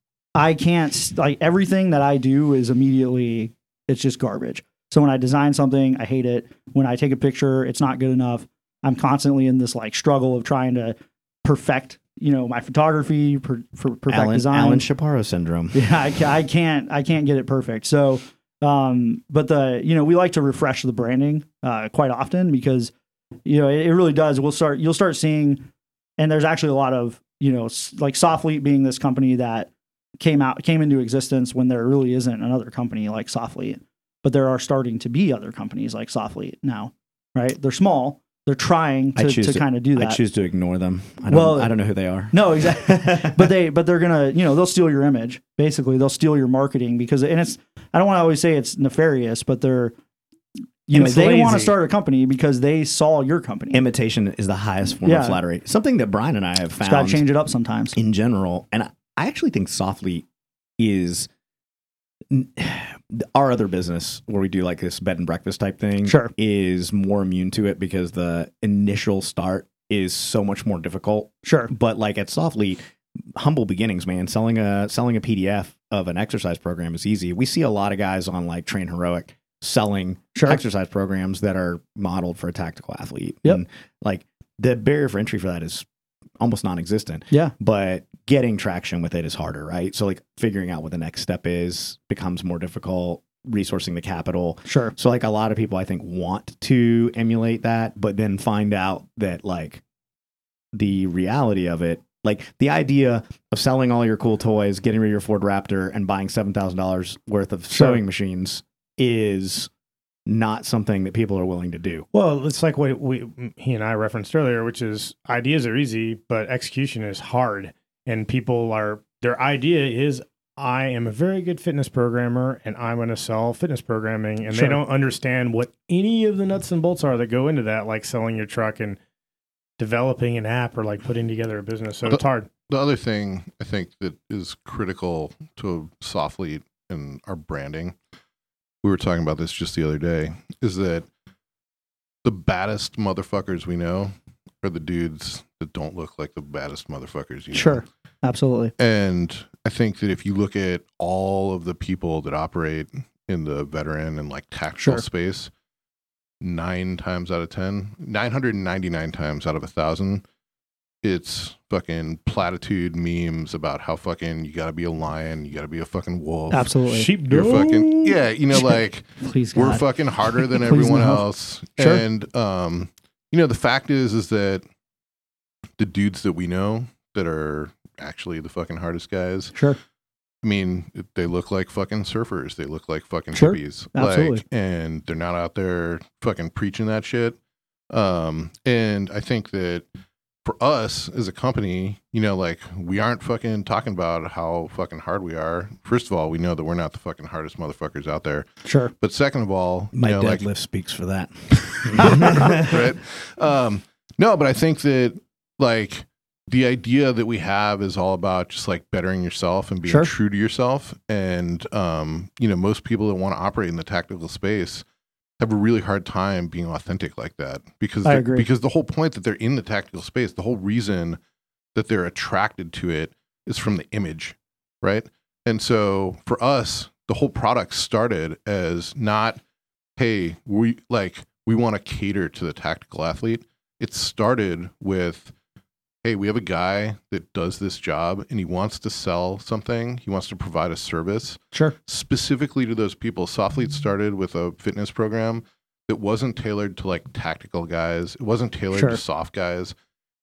I can't like everything that I do is immediately it's just garbage. So when I design something, I hate it. When I take a picture, it's not good enough. I'm constantly in this like struggle of trying to perfect, you know, my photography, per, for perfect Alan, design. Alan Shapiro syndrome. Yeah, I, I can't I can't get it perfect. So, um, but the you know we like to refresh the branding uh, quite often because you know it, it really does. We'll start you'll start seeing, and there's actually a lot of you know like Soflete being this company that came out came into existence when there really isn't another company like Soflete, but there are starting to be other companies like Soflete now. Right? They're small. They're trying to, to to- kind of do that. I choose to ignore them. I don't, Well- I don't know who they are. No, exactly. but they but they're gonna you know they'll steal your image basically they'll steal your marketing because and it's I don't want to always say it's nefarious but they're you know they want to start a company because they saw your company. Imitation is the highest form Yeah. of flattery. Something that Brian and I have found. gotta change it up sometimes. in general, and I, I actually think Soflete is our other business where we do like this bed and breakfast type thing. Sure. is more immune to it because the initial start is so much more difficult. Sure. But like at Soflete, humble beginnings, man. Selling a selling a PDF of an exercise program is easy. We see a lot of guys on like Train Heroic selling Sure. exercise programs that are modeled for a tactical athlete. Yep. And like the barrier for entry for that is almost non-existent. Yeah. But getting traction with it is harder, right? So like figuring out what the next step is becomes more difficult, resourcing the capital. Sure. So like a lot of people I think want to emulate that, but then find out that like the reality of it, like the idea of selling all your cool toys, getting rid of your Ford Raptor and buying seven thousand dollars worth of Sure. sewing machines is not something that people are willing to do. Well, it's like what we he and I referenced earlier, which is ideas are easy, but execution is hard. And people are their idea is I am a very good fitness programmer and I'm going to sell fitness programming and Sure. they don't understand what any of the nuts and bolts are that go into that like selling your truck and developing an app or like putting together a business. So But- it's hard. The other thing I think that is critical to Soflete and our branding, we were talking about this just the other day, is that the baddest motherfuckers we know are the dudes that don't look like the baddest motherfuckers you know. Sure. Absolutely. And I think that if you look at all of the people that operate in the veteran and like tactical Sure. space, nine times out of ten, 999 times out of a thousand, it's fucking platitude memes about how fucking you gotta be a lion, you gotta be a fucking wolf. Absolutely. Sheep You're fucking yeah, you know, like Please we're God. fucking harder than Please everyone no. else. Sure. And um, you know, the fact is is that the dudes that we know that are actually the fucking hardest guys, Sure. I mean, they look like fucking surfers. They look like fucking Sure. hippies. Absolutely. Like, and they're not out there fucking preaching that shit. Um, and I think that for us as a company, you know, like we aren't fucking talking about how fucking hard we are. First of all, we know that we're not the fucking hardest motherfuckers out there. Sure. But second of all, you My know, like, deadlift speaks for that. right? Um, no, but I think that like the idea that we have is all about just like bettering yourself and being Sure. true to yourself. And um, you know, most people that want to operate in the tactical space have a really hard time being authentic like that because I agree. because the whole point that they're in the tactical space, the whole reason that they're attracted to it is from the image, right? And so for us, the whole product started as not, hey, we like we want to cater to the tactical athlete. It started with, hey, we have a guy that does this job and he wants to sell something. He wants to provide a service Sure. specifically to those people. Soflete started with a fitness program that wasn't tailored to like tactical guys. It wasn't tailored Sure. to soft guys.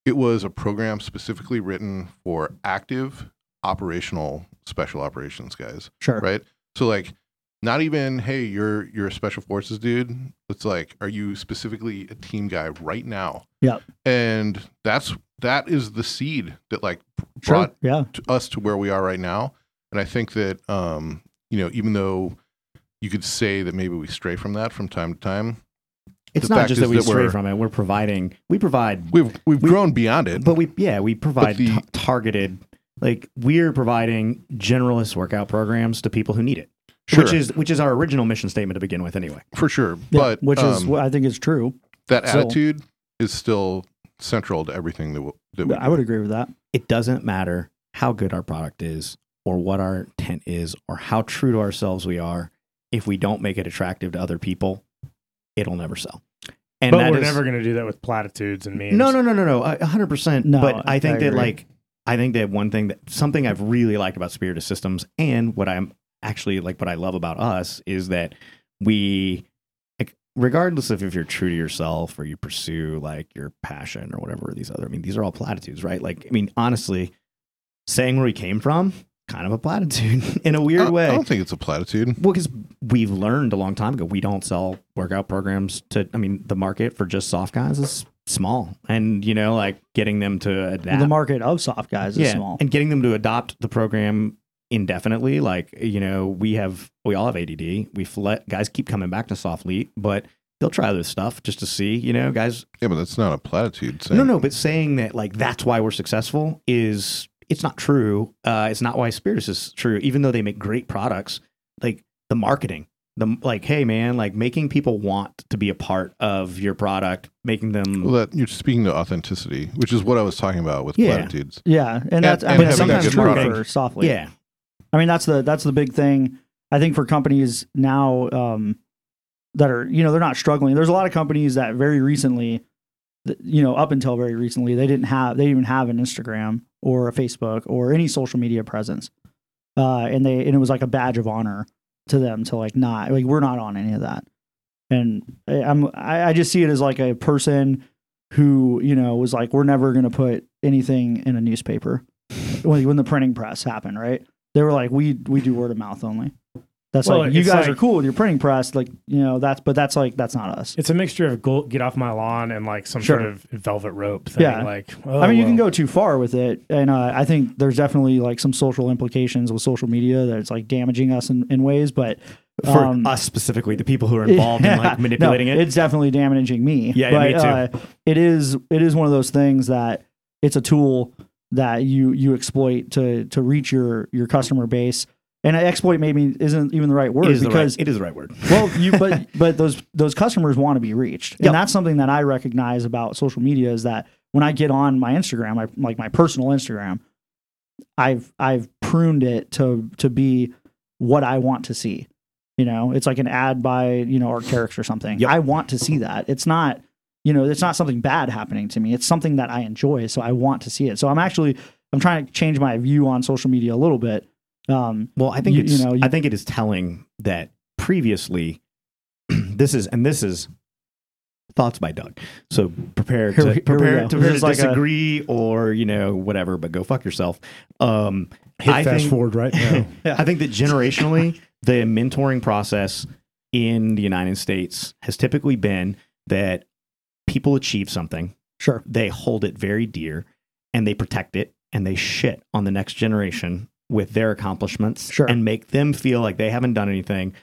It was a program specifically written for active operational special operations guys, Sure. right? So like not even hey, you're you're a special forces dude. It's like are you specifically a team guy right now? yeah And that's that is the seed that like Sure. brought Yeah. to us to where we are right now. And I think that um, you know, even though you could say that maybe we stray from that from time to time, It's not just that we that stray from it. We're providing. We provide we've we've We- grown beyond it. But we, yeah, we provide the- ta- targeted, like we're providing generalist workout programs to people who need it, sure, which is which is our original mission statement to begin with, anyway. for sure. Yeah, but which is um, what I think is true. that still- attitude is still central to everything that we, that we I would agree with that. It doesn't matter how good our product is, or what our intent is, or how true to ourselves we are. If we don't make it attractive to other people, it'll never sell. And but that we're is- never going to do that with platitudes and memes. No, no, no, no, no. A hundred percent. No, but I think I that like I think that one thing that something I've really liked about Spiritus Systems and what I'm actually like what I love about us is that we regardless of if you're true to yourself or you pursue like your passion or whatever these other I mean these are all platitudes, right? Like I mean honestly saying where we came from kind of a platitude in a weird I, way. I don't think it's a platitude. Well, because we've learned a long time ago, we don't sell workout programs to. I mean, the market for just soft guys is small, and you know, like getting them to adapt. The market of soft guys is yeah, small. and getting them to adopt the program indefinitely. Like you know, we have we all have ADD. We let guys keep coming back to Soflete, but they'll try this stuff just to see. You know, guys. Yeah, but that's not a platitude. Saying, No, no, but saying that like that's why we're successful is it's not true. Uh, it's not why Spiritus is true, even though they make great products. Like the marketing, the like, hey man, like making people want to be a part of your product, making them. Well, that you're speaking to authenticity, which is what I was talking about with Yeah. platitudes. yeah, and that's I and mean sometimes a good true product. for Soflete. yeah, I mean that's the that's the big thing I think for companies now um, that are you know they're not struggling. There's a lot of companies that very recently, you know, up until very recently, they didn't have they didn't even have an Instagram or a Facebook or any social media presence, uh, and they and it was like a badge of honor to them to like not like we're not on any of that, and I'm I, I just see it as like a person who you know was like we're never going to put anything in a newspaper when when the printing press happened, right? They were like we we do word of mouth only. That's Well, like you guys like- are cool with your printing press, like you know that's but that's like that's not us. It's a mixture of go, get off my lawn and like some Sure. sort of velvet rope thing. Yeah. Like, oh, I mean, you can go too far with it, and uh, I think there's definitely like some social implications with social media that it's like damaging us in, in ways. But For um, us specifically, the people who are involved in like manipulating no, it. It's definitely damaging me. Yeah, but, me too. Uh, it is. It is one of those things that it's a tool that you you exploit to to reach your your customer base. And exploit maybe isn't even the right word It is because right, it is the right word. well, you but but those those customers want to be reached, Yep. and that's something that I recognize about social media is that when I get on my Instagram, I, like my personal Instagram, I've I've pruned it to to be what I want to see. You know, it's like an ad by you know Arcteryx or something. Yep. I want to see that. It's not you know it's not something bad happening to me. It's something that I enjoy, so I want to see it. So I'm actually I'm trying to change my view on social media a little bit. Um, Well, I think You- it's you know, you- I think it is telling that previously this is and this is thoughts by Doug. So prepare to we- here prepare, to, prepare to like a- disagree or you know whatever, but go fuck yourself. Um, hit I fast think- forward right now. I think that generationally, the mentoring process in the United States has typically been that people achieve something, sure, they hold it very dear, and they protect it, and they shit on the next generation with their accomplishments Sure. and make them feel like they haven't done anything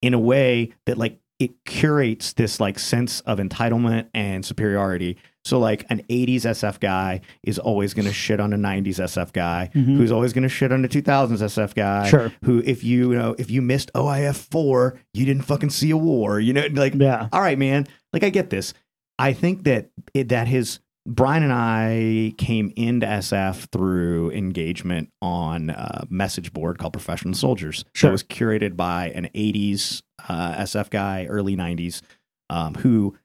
in a way that like it curates this like sense of entitlement and superiority. So like an 80s SF guy is always going to shit on a 90s SF guy Mhm. who's always going to shit on a 2000s SF guy sure, who if you, you know if you missed OIF 4, you didn't fucking see a war, you know like yeah, all right, man. Like I get this. I think that it, that his Brian and I came into SF through engagement on a message board called Professional Soldiers. Sure. That was curated by an '80s uh, SF guy, early '90s, um, who.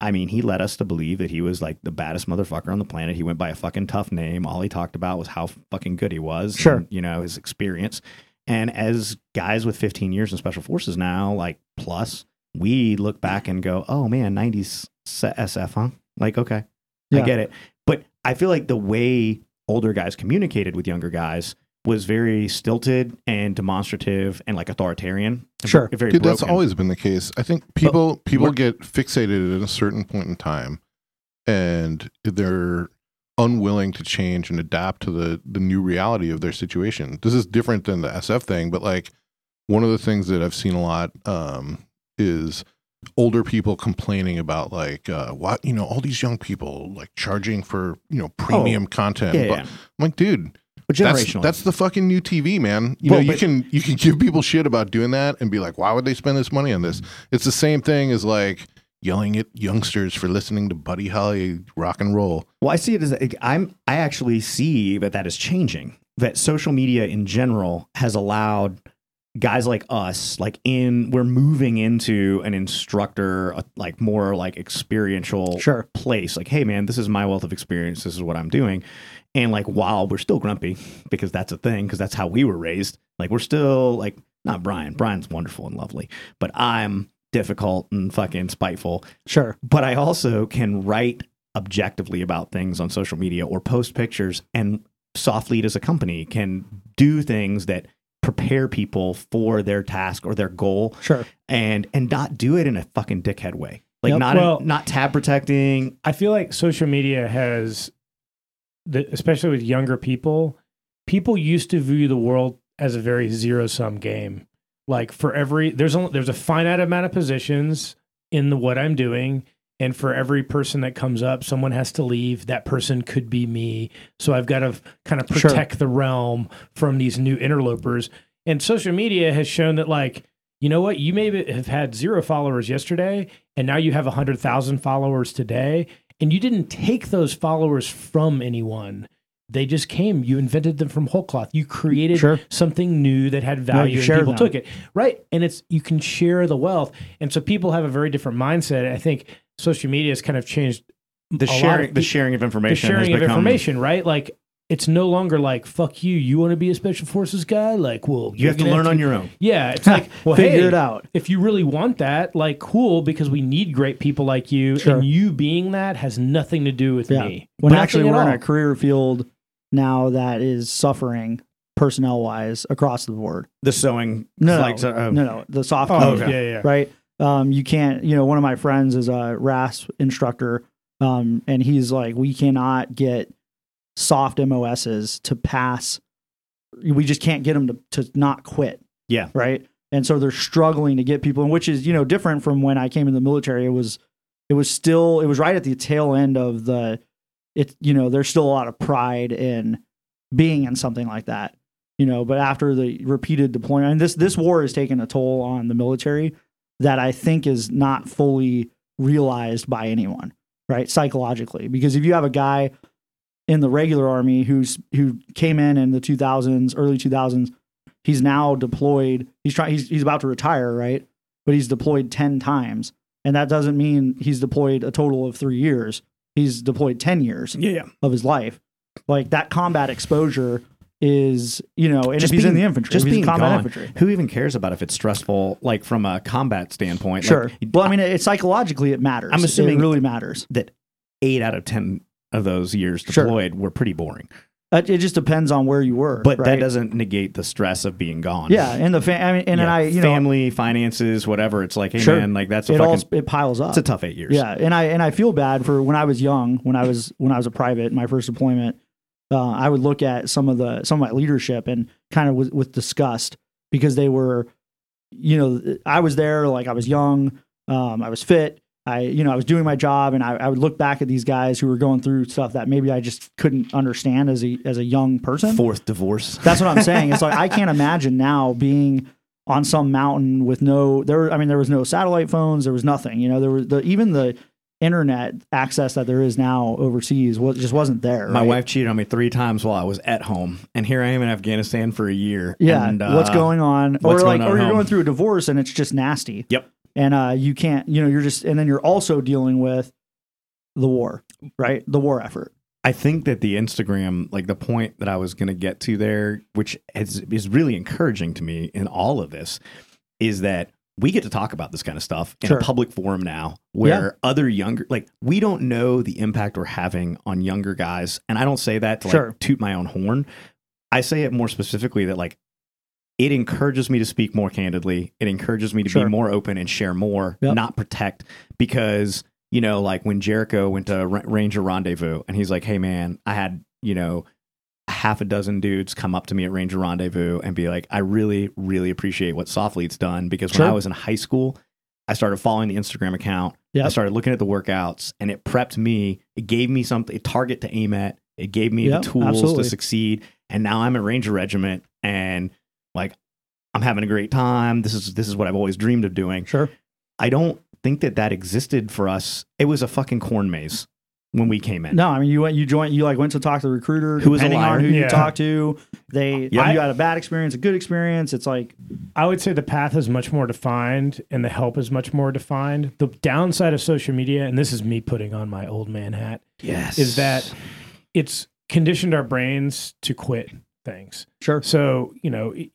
I mean, he led us to believe that he was like the baddest motherfucker on the planet. He went by a fucking tough name. All he talked about was how fucking good he was. Sure. and, you know, his experience. And as guys with 15 years in special forces now, like plus, we look back and go, oh man, 90s se- SF, huh? Like, okay, I get it. But I feel like the way older guys communicated with younger guys was very stilted and demonstrative and like authoritarian. Sure. Very Dude, that's always been the case. I think people people get fixated at a certain point in time, and they're unwilling to change and adapt to the the new reality of their situation. This is different than the SF thing, but like one of the things that I've seen a lot um, is older people complaining about like uh, what you know all these young people like charging for you know premium content. Oh, Yeah, but yeah. I'm like, dude, that's, generational. that's the fucking new TV, man. You Well, know, you can you can give people shit about doing that and be like, why would they spend this money on this? It's the same thing as like yelling at youngsters for listening to Buddy Holly rock and roll. Well, I see it as I'm. I actually see that that is changing. That social media in general has allowed guys like us, like in, we're moving into an instructor, uh, like more like experiential Sure. place. Like, hey, man, this is my wealth of experience. This is what I'm doing. And like, while we're still grumpy, because that's a thing, because that's how we were raised. Like, we're still like, not Brian. Brian's wonderful and lovely, but I'm difficult and fucking spiteful sure, but I also can write objectively about things on social media or post pictures and Soflete as a company can do things that prepare people for their task or their goal sure. and and not do it in a fucking dickhead way. Like Yep. not Well- not tab protecting. I feel like social media has, the, especially with younger people, people used to view the world as a very zero sum game. Like for every there's only there's a finite amount of positions in the what I'm doing, and for every person that comes up, someone has to leave. That person could be me, so I've got to kind of Sure. protect the realm from these new interlopers. And social media has shown that like you know what? You may have had zero followers yesterday, and now you have 100,000 followers today, and you didn't take those followers from anyone. They just came. You invented them from whole cloth. You created Sure. something new that had value, and people them. took it. Right. And it's you can share the wealth. And so people have a very different mindset. I think social media has kind of changed The sharing of the sharing of the information has sharing of become- information, right? Like it's no longer like fuck you. You want to be a special forces guy? Like, well, You have to you're gonna learn on your own. Yeah, it's like well, Figure hey, it out. if you really want that, like cool, because we need great people like you, Sure. and you being that has nothing to do with Yeah. me. When Nothing actually we're in a career field now that is suffering personnel wise across the board. The sewing, No, like, no, so- oh. Uh, no, no, the soft Oh, okay. yeah, yeah. right? Um, you can't, you know, one of my friends is a RAS instructor, um, and he's like, we cannot get soft MOSs to pass. We just can't get them to, to not quit. Yeah. Right. And so they're struggling to get people, and which is, you know, different from when I came in the military. It was, it was still, it was right at the tail end of the, it, you know, there's still a lot of pride in being in something like that, you know, but after the repeated deployment, and this, this war has taken a toll on the military that I think is not fully realized by anyone, right? Psychologically, because if you have a guy in the regular army who's who came in in the 2000s, early 2000s, he's now deployed. He's trying. He's he's about to retire, right? But he's deployed 10 times, and that doesn't mean he's deployed a total of three years. He's deployed 10 years yeah. of his life. Like that combat exposure is, you know, and Just if he's in being- the infantry, just being combat gone. infantry. Who even cares about if it's stressful, like from a combat standpoint? Like, Sure. well, I mean, it, psychologically, it matters. I'm assuming- it really matters. that eight out of ten of those years Sure. deployed were pretty boring. It, it just depends on where you were. But that doesn't negate the stress of being gone. Yeah, and the fa- I mean, and, Yeah, and I, you know, family, finances, whatever. It's like, hey Sure. man, like that's a it fucking, all it piles up. it's a tough eight years. Yeah, and I and I feel bad for when I was young, when I was when I was a private, my first deployment. Uh, I would look at some of the some of my leadership and kind of with, with disgust because they were, you know, I was there like I was young, um, I was fit, I you know I was doing my job, and I, I would look back at these guys who were going through stuff that maybe I just couldn't understand as a as a young person. Fourth divorce. That's what I'm saying. It's like I can't imagine now being on some mountain with no there. I mean, there was no satellite phones. There was nothing. You know, there was the even the internet access that there is now overseas was just wasn't there. My right? wife cheated on me three times while I was at home, and here I am in Afghanistan for a year. Yeah, and, what's uh, going on? Or what's like, on or you're home? going through a divorce and it's just nasty. Yep. And uh, you can't. You know, you're just, and then you're also dealing with the war, right? The war effort. I think that the Instagram, like the point that I was going to get to there, which is, is really encouraging to me in all of this, is that we get to talk about this kind of stuff in Sure. a public forum now where other younger, like, we don't know the impact we're having on younger guys. And I don't say that to like Sure. toot my own horn. I say it more specifically that, like, it encourages me to speak more candidly. It encourages me to Sure. be more open and share more, Yep. not protect. Because, you know, like when Jericho went to Ra- Ranger Rendezvous and he's like, hey, man, I had, you know, half a dozen dudes come up to me at Ranger Rendezvous and be like, I really, really appreciate what Soflete's done. Because when I was in high school, I started following the Instagram account. I started looking at the workouts and it prepped me. It gave me something, a target to aim at. It gave me Yep, the tools absolutely. to succeed. And now I'm at Ranger Regiment and like I'm having a great time. This is this is what I've always dreamed of doing. Sure. I don't think that that existed for us. It was a fucking corn maze when we came in. No, I mean you went, you joined, you like went to talk to the recruiter. Who was a depending liar. on who Yeah. you talked to, they Yeah. you had a bad experience, a good experience. It's like I would say the path is much more defined and the help is much more defined. The downside of social media, and this is me putting on my old man hat, Yes. is that it's conditioned our brains to quit things. sure, So, you know, it,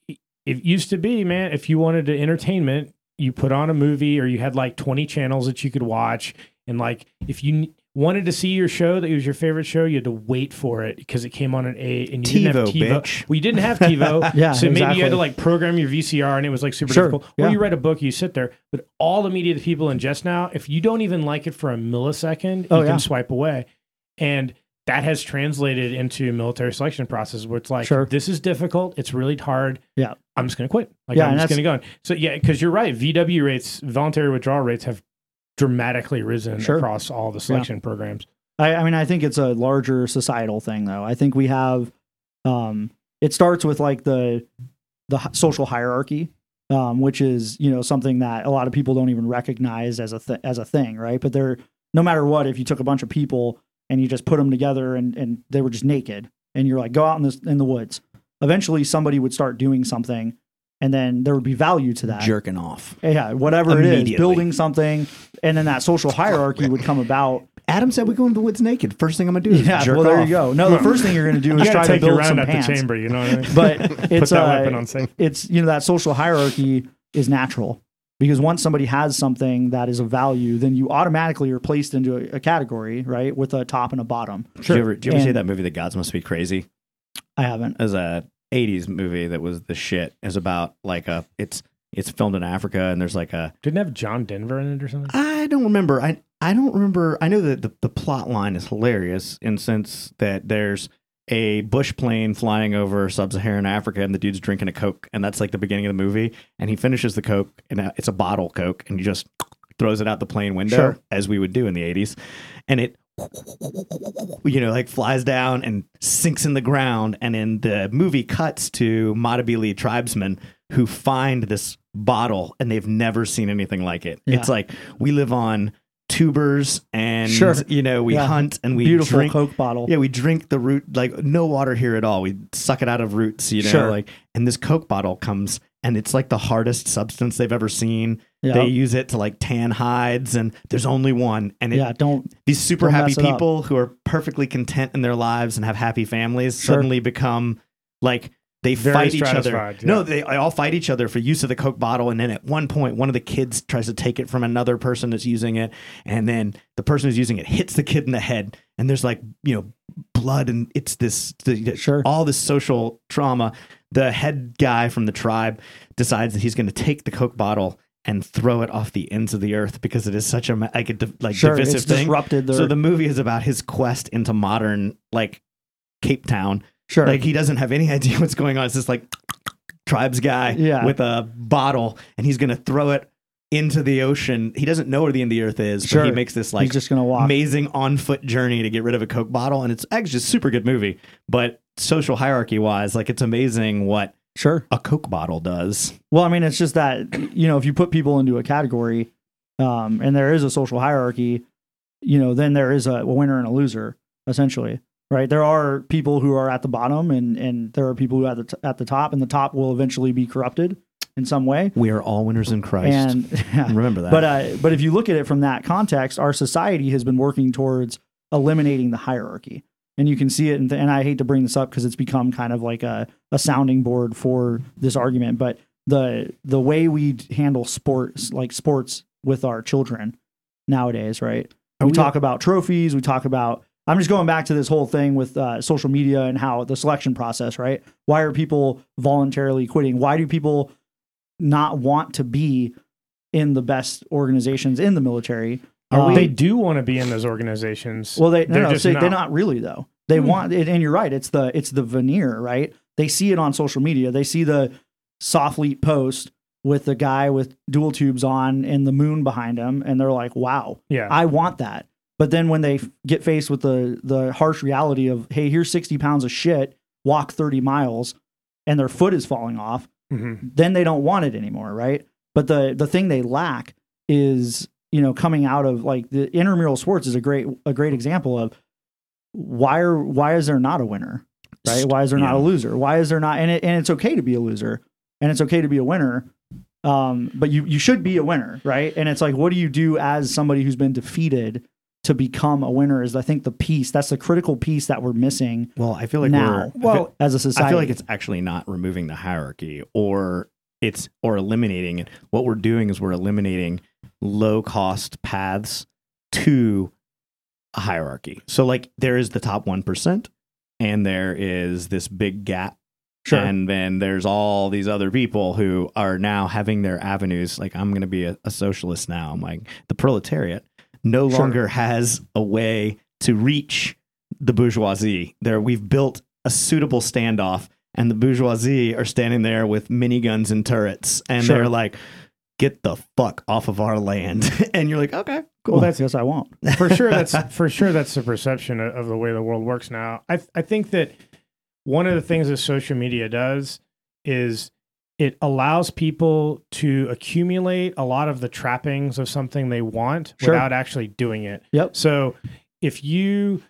it used to be, man, if you wanted to entertainment, you put on a movie or you had like 20 channels that you could watch. And like, if you n- wanted to see your show that was your favorite show, you had to wait for it because it came on at 8 and you didn't have TiVo, TiVo. bitch. Well, you didn't have TiVo. Yeah, So maybe you had to like program your VCR and it was like super Sure, difficult. Or yeah. you read a book, you sit there. But all the media that people ingest now, if you don't even like it for a millisecond, Oh, you yeah. can swipe away. And that has translated into military selection process where it's like Sure. this is difficult, it's really hard. Yeah. I'm just gonna quit. Like Yeah, I'm just gonna go. on. So yeah, because you're right. VW rates, voluntary withdrawal rates have dramatically risen Sure. across all the selection programs. I, I mean, I think it's a larger societal thing, though. I think we have. Um, it starts with like the the social hierarchy, um, which is you know something that a lot of people don't even recognize as a th- as a thing, right? But they're no matter what, if you took a bunch of people and you just put them together and and they were just naked, and you're like, go out in this in the woods. Eventually, somebody would start doing something, and then there would be value to that. jerking off. Yeah, whatever it is, building something, and then that social hierarchy would come about. Adam said we go into the woods naked. First thing I'm gonna do is Yeah, jerk well, there off. you go. No, the first thing you're going to do is try to take build round some at pants. the chamber. You know what I mean? But Put it's that uh, weapon on safe. it's you know that social hierarchy is natural because once somebody has something that is of value, then you automatically are placed into a, a category, right, with a top and a bottom. Did you ever, did you ever see And- that movie, The Gods Must Be Crazy? I haven't. As a '80s movie that was the shit. Is about like a it's it's filmed in Africa and there's like a Didn't have John Denver in it or something. I don't remember. I I don't remember. I know that the, the plot line is hilarious in the sense that there's a bush plane flying over sub-Saharan Africa and the dude's drinking a Coke and that's like the beginning of the movie and he finishes the Coke and uh, it's a bottle Coke and he just throws it out the plane window Sure. as we would do in the 80s and it you know like flies down and sinks in the ground and in the movie cuts to Matabele tribesmen who find this bottle and they've never seen anything like it Yeah. it's like we live on tubers and Sure. you know we Yeah. hunt and we Beautiful drink Coke bottle. yeah we drink the root like no water here at all we suck it out of roots you know Sure. like and this coke bottle comes and it's like the hardest substance they've ever seen Yeah. they use it to like tan hides and there's only one and it, yeah, don't these super Don't happy people who are perfectly content in their lives and have happy families Sure. suddenly become like they Very fight each other. stratified, No, yeah. they all fight each other for use of the Coke bottle. And then at one point, one of the kids tries to take it from another person that's using it. And then the person who's using it hits the kid in the head. And there's like, you know, blood and it's this, the, Sure. all this social trauma. The head guy from the tribe decides that he's going to take the Coke bottle and throw it off the ends of the earth because it is such a like a like sure divisive it's thing. disrupted their So the movie is about his quest into modern like Cape Town. sure Like he doesn't have any idea what's going on. It's this like tribes guy Yeah. with a bottle and he's gonna throw it into the ocean. He doesn't know where the end of the earth is, Sure. but he makes this he's like just gonna walk. amazing on foot journey to get rid of a Coke bottle. And it's actually just a super good movie. But social hierarchy wise, like it's amazing what Sure. a Coke bottle does. Well, I mean, it's just that you know, if you put people into a category, um, and there is a social hierarchy, you know, then there is a, winner and a loser, essentially, right? There are people who are at the bottom, and and there are people who are at the t- at the top, and the top will eventually be corrupted in some way. We are all winners in Christ. And yeah. Remember that. but uh, but if you look at it from that context, our society has been working towards eliminating the hierarchy, and you can see it. And, and I hate to bring this up because it's become kind of like a, a sounding board for this argument, but the the way we handle sports, like sports, with our children nowadays, right? we we- talk about trophies. We talk about. I'm just going back to this whole thing with uh, social media and how the selection process, right? Why are people voluntarily quitting? Why do people not want to be in the best organizations in the military? Um, they do want to be in those organizations. well, they no, They're no, just say, they're not. not really though. They Hmm. want it, and you're right. It's the it's the veneer, right? They see it on social media. They see the Soflete post with the guy with dual tubes on and the moon behind him, and they're like, "Wow, yeah. I want that." But then when they f- get faced with the the harsh reality of, "Hey, here's 60 pounds of shit, walk 30 miles," and their foot is falling off, Mhm. then they don't want it anymore, right? But the the thing they lack is you know coming out of like the intramural sports is a great a great example of why are why is there not a winner, right? Why is there not a loser? Why is there not and it, and it's okay to be a loser and it's okay to be a winner. Um, but you you should be a winner, right? And it's like, what do you do as somebody who's been defeated to become a winner? Is I think the piece that's the critical piece that we're missing well, I feel like now. we're Well, as a society, I feel like it's actually not removing the hierarchy or it's or eliminating it. What we're doing is we're eliminating low cost paths to a hierarchy. So like there is the top 1% and there is this big gap sure. and then there's all these other people who are now having their avenues like I'm going to be a, a socialist now. I'm like the proletariat no Sure. longer has a way to reach the bourgeoisie. There we've built a suitable standoff and the bourgeoisie are standing there with miniguns and turrets and Sure. they're like get the fuck off of our land. and you're like, "Okay, cool." well, that's yes, I won't. for sure that's for sure that's the perception of, of the way the world works now i i think that one of the things that social media does is it allows people to accumulate a lot of the trappings of something they want Sure. without actually doing it Yep. so if you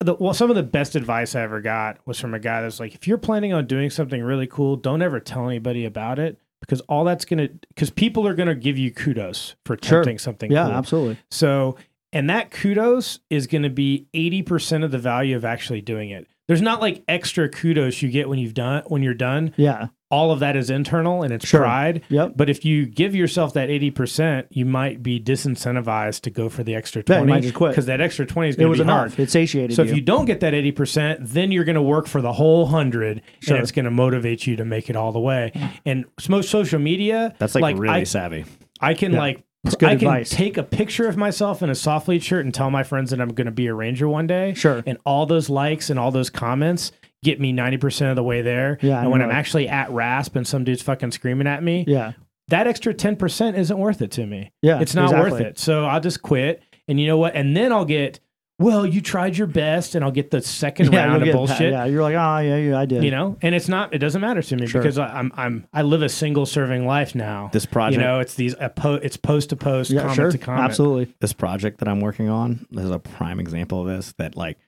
the, well, some of the best advice I ever got was from a guy that's like, if you're planning on doing something really cool, don't ever tell anybody about it because all that's gonna, because people are gonna give you kudos for Sure. attempting something. Yeah, cool. absolutely. So, and that kudos is going to be 80% of the value of actually doing it. There's not like extra kudos you get when you've done when you're done. Yeah, all of that is internal and it's Sure. pride. Yep. But if you give yourself that 80%, you might be disincentivized to go for the extra Yeah, 20 might quit. because that extra 20 is It going to was be enough. hard. It satiated So you. if you don't get that 80%, then you're going to work for the whole 100 Sure. and it's going to motivate you to make it all the way. And most social media, That's like, really I, savvy. I can Yeah. like It's good I can take a picture of myself in a Soflete shirt and tell my friends that I'm going to be a ranger one day. Sure. And all those likes and all those comments get me 90% of the way there. Yeah, And when know. I'm actually at RASP and some dude's fucking screaming at me, yeah. that extra 10% isn't worth it to me. Yeah. It's not exactly. worth it. So I'll just quit. And you know what? And then I'll get, well, you tried your best, and I'll get the second Yeah, round of get- bullshit. Yeah, you're like, oh yeah, yeah, I did. You know, and it's not. It doesn't matter to me Sure. because I, I'm I'm I live a single serving life now. This project, you know, it's these a po- it's post to post, yeah, comment sure, to comment. absolutely. this project that I'm working on this is a prime example of this. That like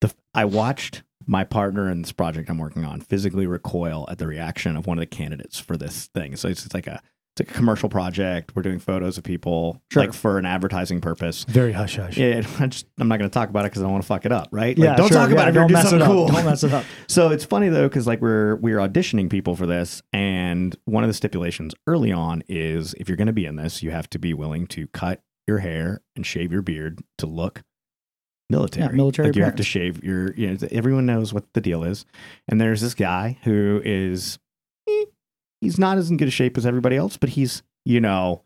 the I watched my partner in this project I'm working on physically recoil at the reaction of one of the candidates for this thing. So it's, it's like a it's like a commercial project. We're doing photos of people Sure. like for an advertising purpose. Very hush hush. Yeah, I just, I'm not going to talk about it because I don't want to fuck it up, right? Yeah, don't sure, talk about yeah, it. Don't do mess it up. cool. Don't mess it up. So it's funny though, because like we're we're auditioning people for this, and one of the stipulations early on is if you're going to be in this, you have to be willing to cut your hair and shave your beard to look military. Yeah, military Like you have to shave your. You know, everyone knows what the deal is, and there's this guy who is he's not as in good a shape as everybody else, but he's you know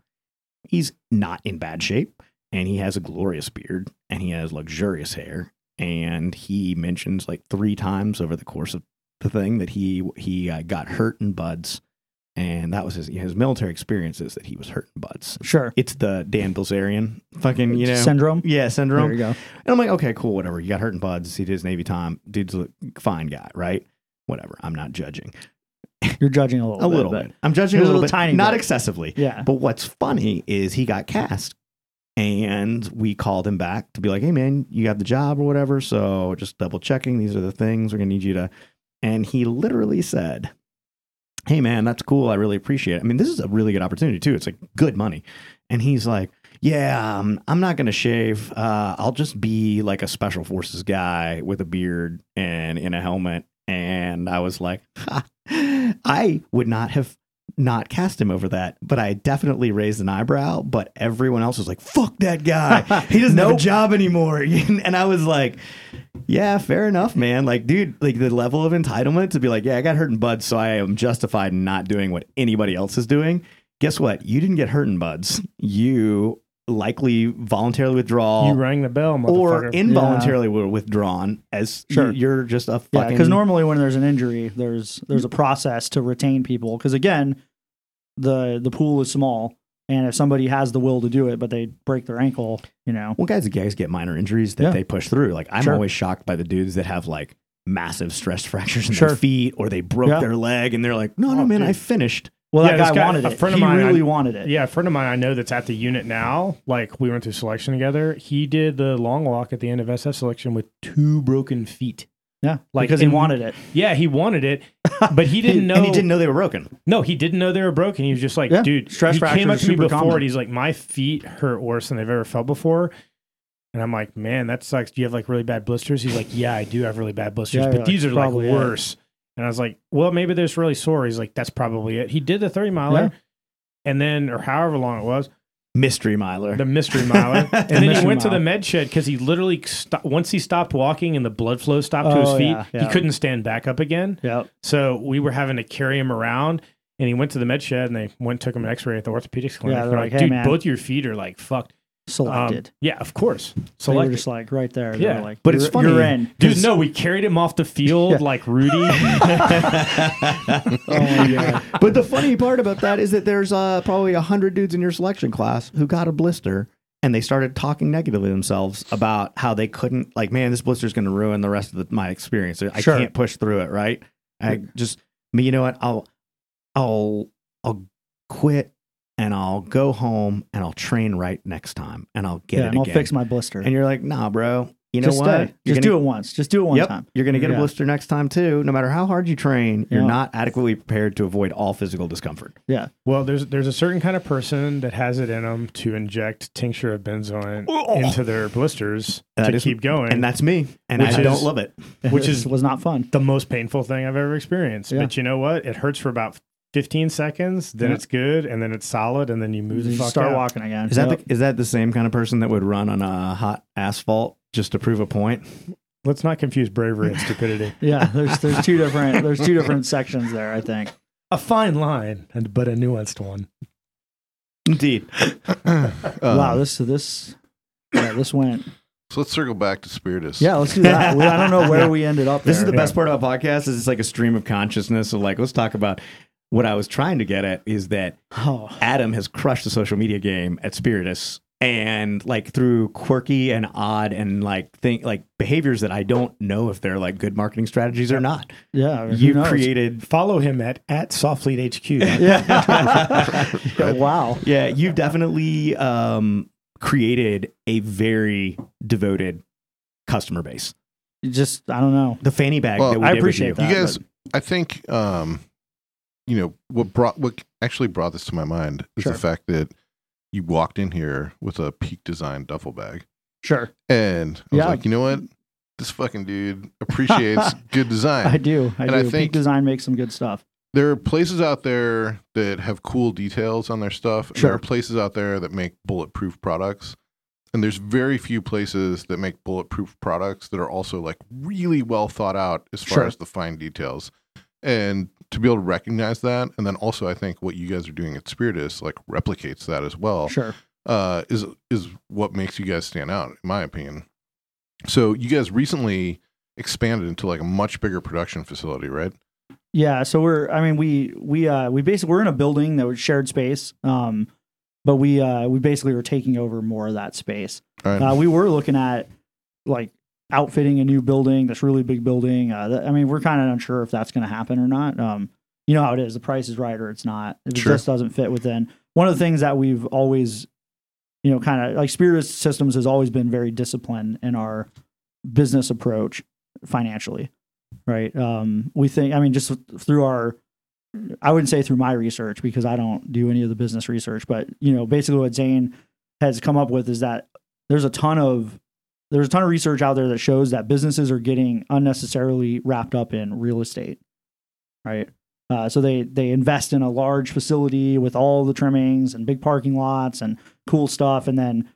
he's not in bad shape, and he has a glorious beard, and he has luxurious hair, and he mentions like three times over the course of the thing that he he uh, got hurt in BUD/S, and that was his his military experiences that he was hurt in BUD/S. Sure. It's the Dan Bilzerian fucking you know syndrome. yeah syndrome. There you go. And I'm like, okay, cool, whatever. You got hurt in BUD/S. He did his Navy time. Dude's a fine guy, right? Whatever. I'm not judging. You're judging a little A bit. little bit. I'm judging A little bit, tiny not bit. excessively. Yeah. But what's funny is he got cast, and we called him back to be like, "Hey, man, you got the job or whatever. So just double checking. These are the things we're gonna need you to." And he literally said, "Hey, man, that's cool. I really appreciate it. I mean, this is a really good opportunity too. It's like good money." And he's like, "Yeah, um, I'm not gonna shave. Uh, I'll just be like a special forces guy with a beard and in a helmet." And I was like, I would not have not cast him over that, but I definitely raised an eyebrow. But everyone else was like, "Fuck that guy! He doesn't have a job anymore." and I was like, "Yeah, fair enough, man. Like, dude, like the level of entitlement to be like, yeah, I got hurt in BUD/S, so I am justified in not doing what anybody else is doing." Guess what? You didn't get hurt in BUD/S. You likely voluntarily withdraw You rang the bell, or involuntarily were withdrawn as Sure. you, are just a Yeah, fucking because normally when there's an injury, there's there's a process to retain people. Because again, the the pool is small, and if somebody has the will to do it, but they break their ankle, you know, Well, guys, guys get minor injuries that Yeah. they push through. Like I'm Sure. always shocked by the dudes that have like massive stress fractures in Sure. their feet or they broke Yeah. their leg and they're like, no, oh, no, Oh, man, dude. I finished. well, Yeah, that guy, guy- wanted a it. friend of he mine, really I- wanted it. Yeah, a friend of mine I know that's at the unit now. Like we went through selection together. He did the long walk at the end of SF selection with two broken feet. Yeah, like, because he wanted it. Yeah, he wanted it, but he didn't know. and he didn't know they were broken. No, he didn't know they were broken. He was just like, Yeah, dude, stress he fractures came up to me before common. and he's like, my feet hurt worse than they've ever felt before. And I'm like, man, that sucks. Do you have like really bad blisters? He's like, yeah, I do have really bad blisters, Yeah, but you're these like, are like probably it. worse. And I was like, well, maybe they're just really sore. He's like, that's probably it. He did the 30 miler Yeah. and then, or however long it was, Mystery miler. the mystery miler. and then he Mystery went to the med shed because he literally, sto- once he stopped walking and the blood flow stopped to his Oh, feet, yeah, yeah. he couldn't stand back up again. Yeah, So we were having to carry him around, and he went to the med shed, and they went and took him an X-ray at the orthopedics clinic. Yeah, they're like, "Hey, dude, man." both your feet are like fucked. Um, selected. yeah, of course. they were just like right there. They Yeah. like, But it's funny, You're in, Dude, no, we carried him off the field Yeah. like Rudy. Oh my god. but the funny part about that is that there's uh, probably a hundred dudes in your selection class who got a blister and they started talking negatively to themselves about how they couldn't like, man, this blister's going to ruin the rest of the, my experience. I Sure. can't push through it. Right. I just, I mean, you know what? I'll, I'll, I'll quit and I'll go home and I'll train right next time and I'll get yeah, it and I'll fix my blister. and you're like, nah, bro. you know just what? stay. Just gonna- do it once. Just do it one yep, time. You're going to get a blister next time too. No matter how hard you train, you're Yeah. not adequately prepared to avoid all physical discomfort. Yeah. Well, there's there's a certain kind of person that has it in them to inject tincture of benzoin into their blisters That to is- keep going, And that's me. And Which I don't love it. which is was not fun. the most painful thing I've ever experienced. Yeah. But you know what? It hurts for about 15 seconds, then Yeah. it's good, and then it's solid, and then you move You the fuck start out. walking again. Is that Yep. the, is that the same kind of person that would run on a hot asphalt just to prove a point? Let's not confuse bravery and stupidity. yeah, there's there's two different there's two different sections there. I think. a fine line, and but a nuanced one. Indeed. Um, wow, this this yeah this went. So let's circle back to Spiritus. Yeah, let's do that. We- I don't know where we ended up. This is there. the best part about podcasts is it's like a stream of consciousness. So like, let's talk about what I was trying to get at is that Oh, Adam has crushed the social media game at Spiritus and like through quirky and odd and like think like behaviors that I don't know if they're like good marketing strategies or not. yeah. You knows? created Follow him at at Soflete HQ. Yeah. Yeah, Wow. yeah, you've definitely um created a very devoted customer base. You Just I don't know. The fanny bag Well, that we I appreciate you. that. you guys, but- I think, um, you know, what brought what actually brought this to my mind is Sure. the fact that you walked in here with a peak design duffel bag, Sure, and I was Yeah. like, you know what, this fucking dude appreciates good design. I do. I And do. I Peak think- design makes some good stuff. there are places out there that have cool details on their stuff. and There are places out there that make bulletproof products. And there's very few places that make bulletproof products that are also like really well thought out as far Sure. as the fine details. And to be able to recognize that, and then also I think what you guys are doing at Spiritus like replicates that as well Sure. uh, is is what makes you guys stand out, in my opinion. So you guys recently expanded into like a much bigger production facility, right? Yeah, so we're I mean we we uh we basically we're in a building that was shared space. Um but we uh we basically were taking over more of that space. Right. Uh we were looking at like outfitting a new building, this really big building. Uh that, I mean we're kind of unsure if that's going to happen or not. Um you know how it is, the price is right or it's not. It Sure. just doesn't fit within. One of the things that we've always you know kind of like Spiritus Systems has always been very disciplined in our business approach financially right um we think i mean just through our i wouldn't say through my research because i don't do any of the business research but you know basically what zane has come up with is that there's a ton of there's a ton of research out there that shows that businesses are getting unnecessarily wrapped up in real estate right uh, so they they invest in a large facility with all the trimmings and big parking lots and cool stuff and then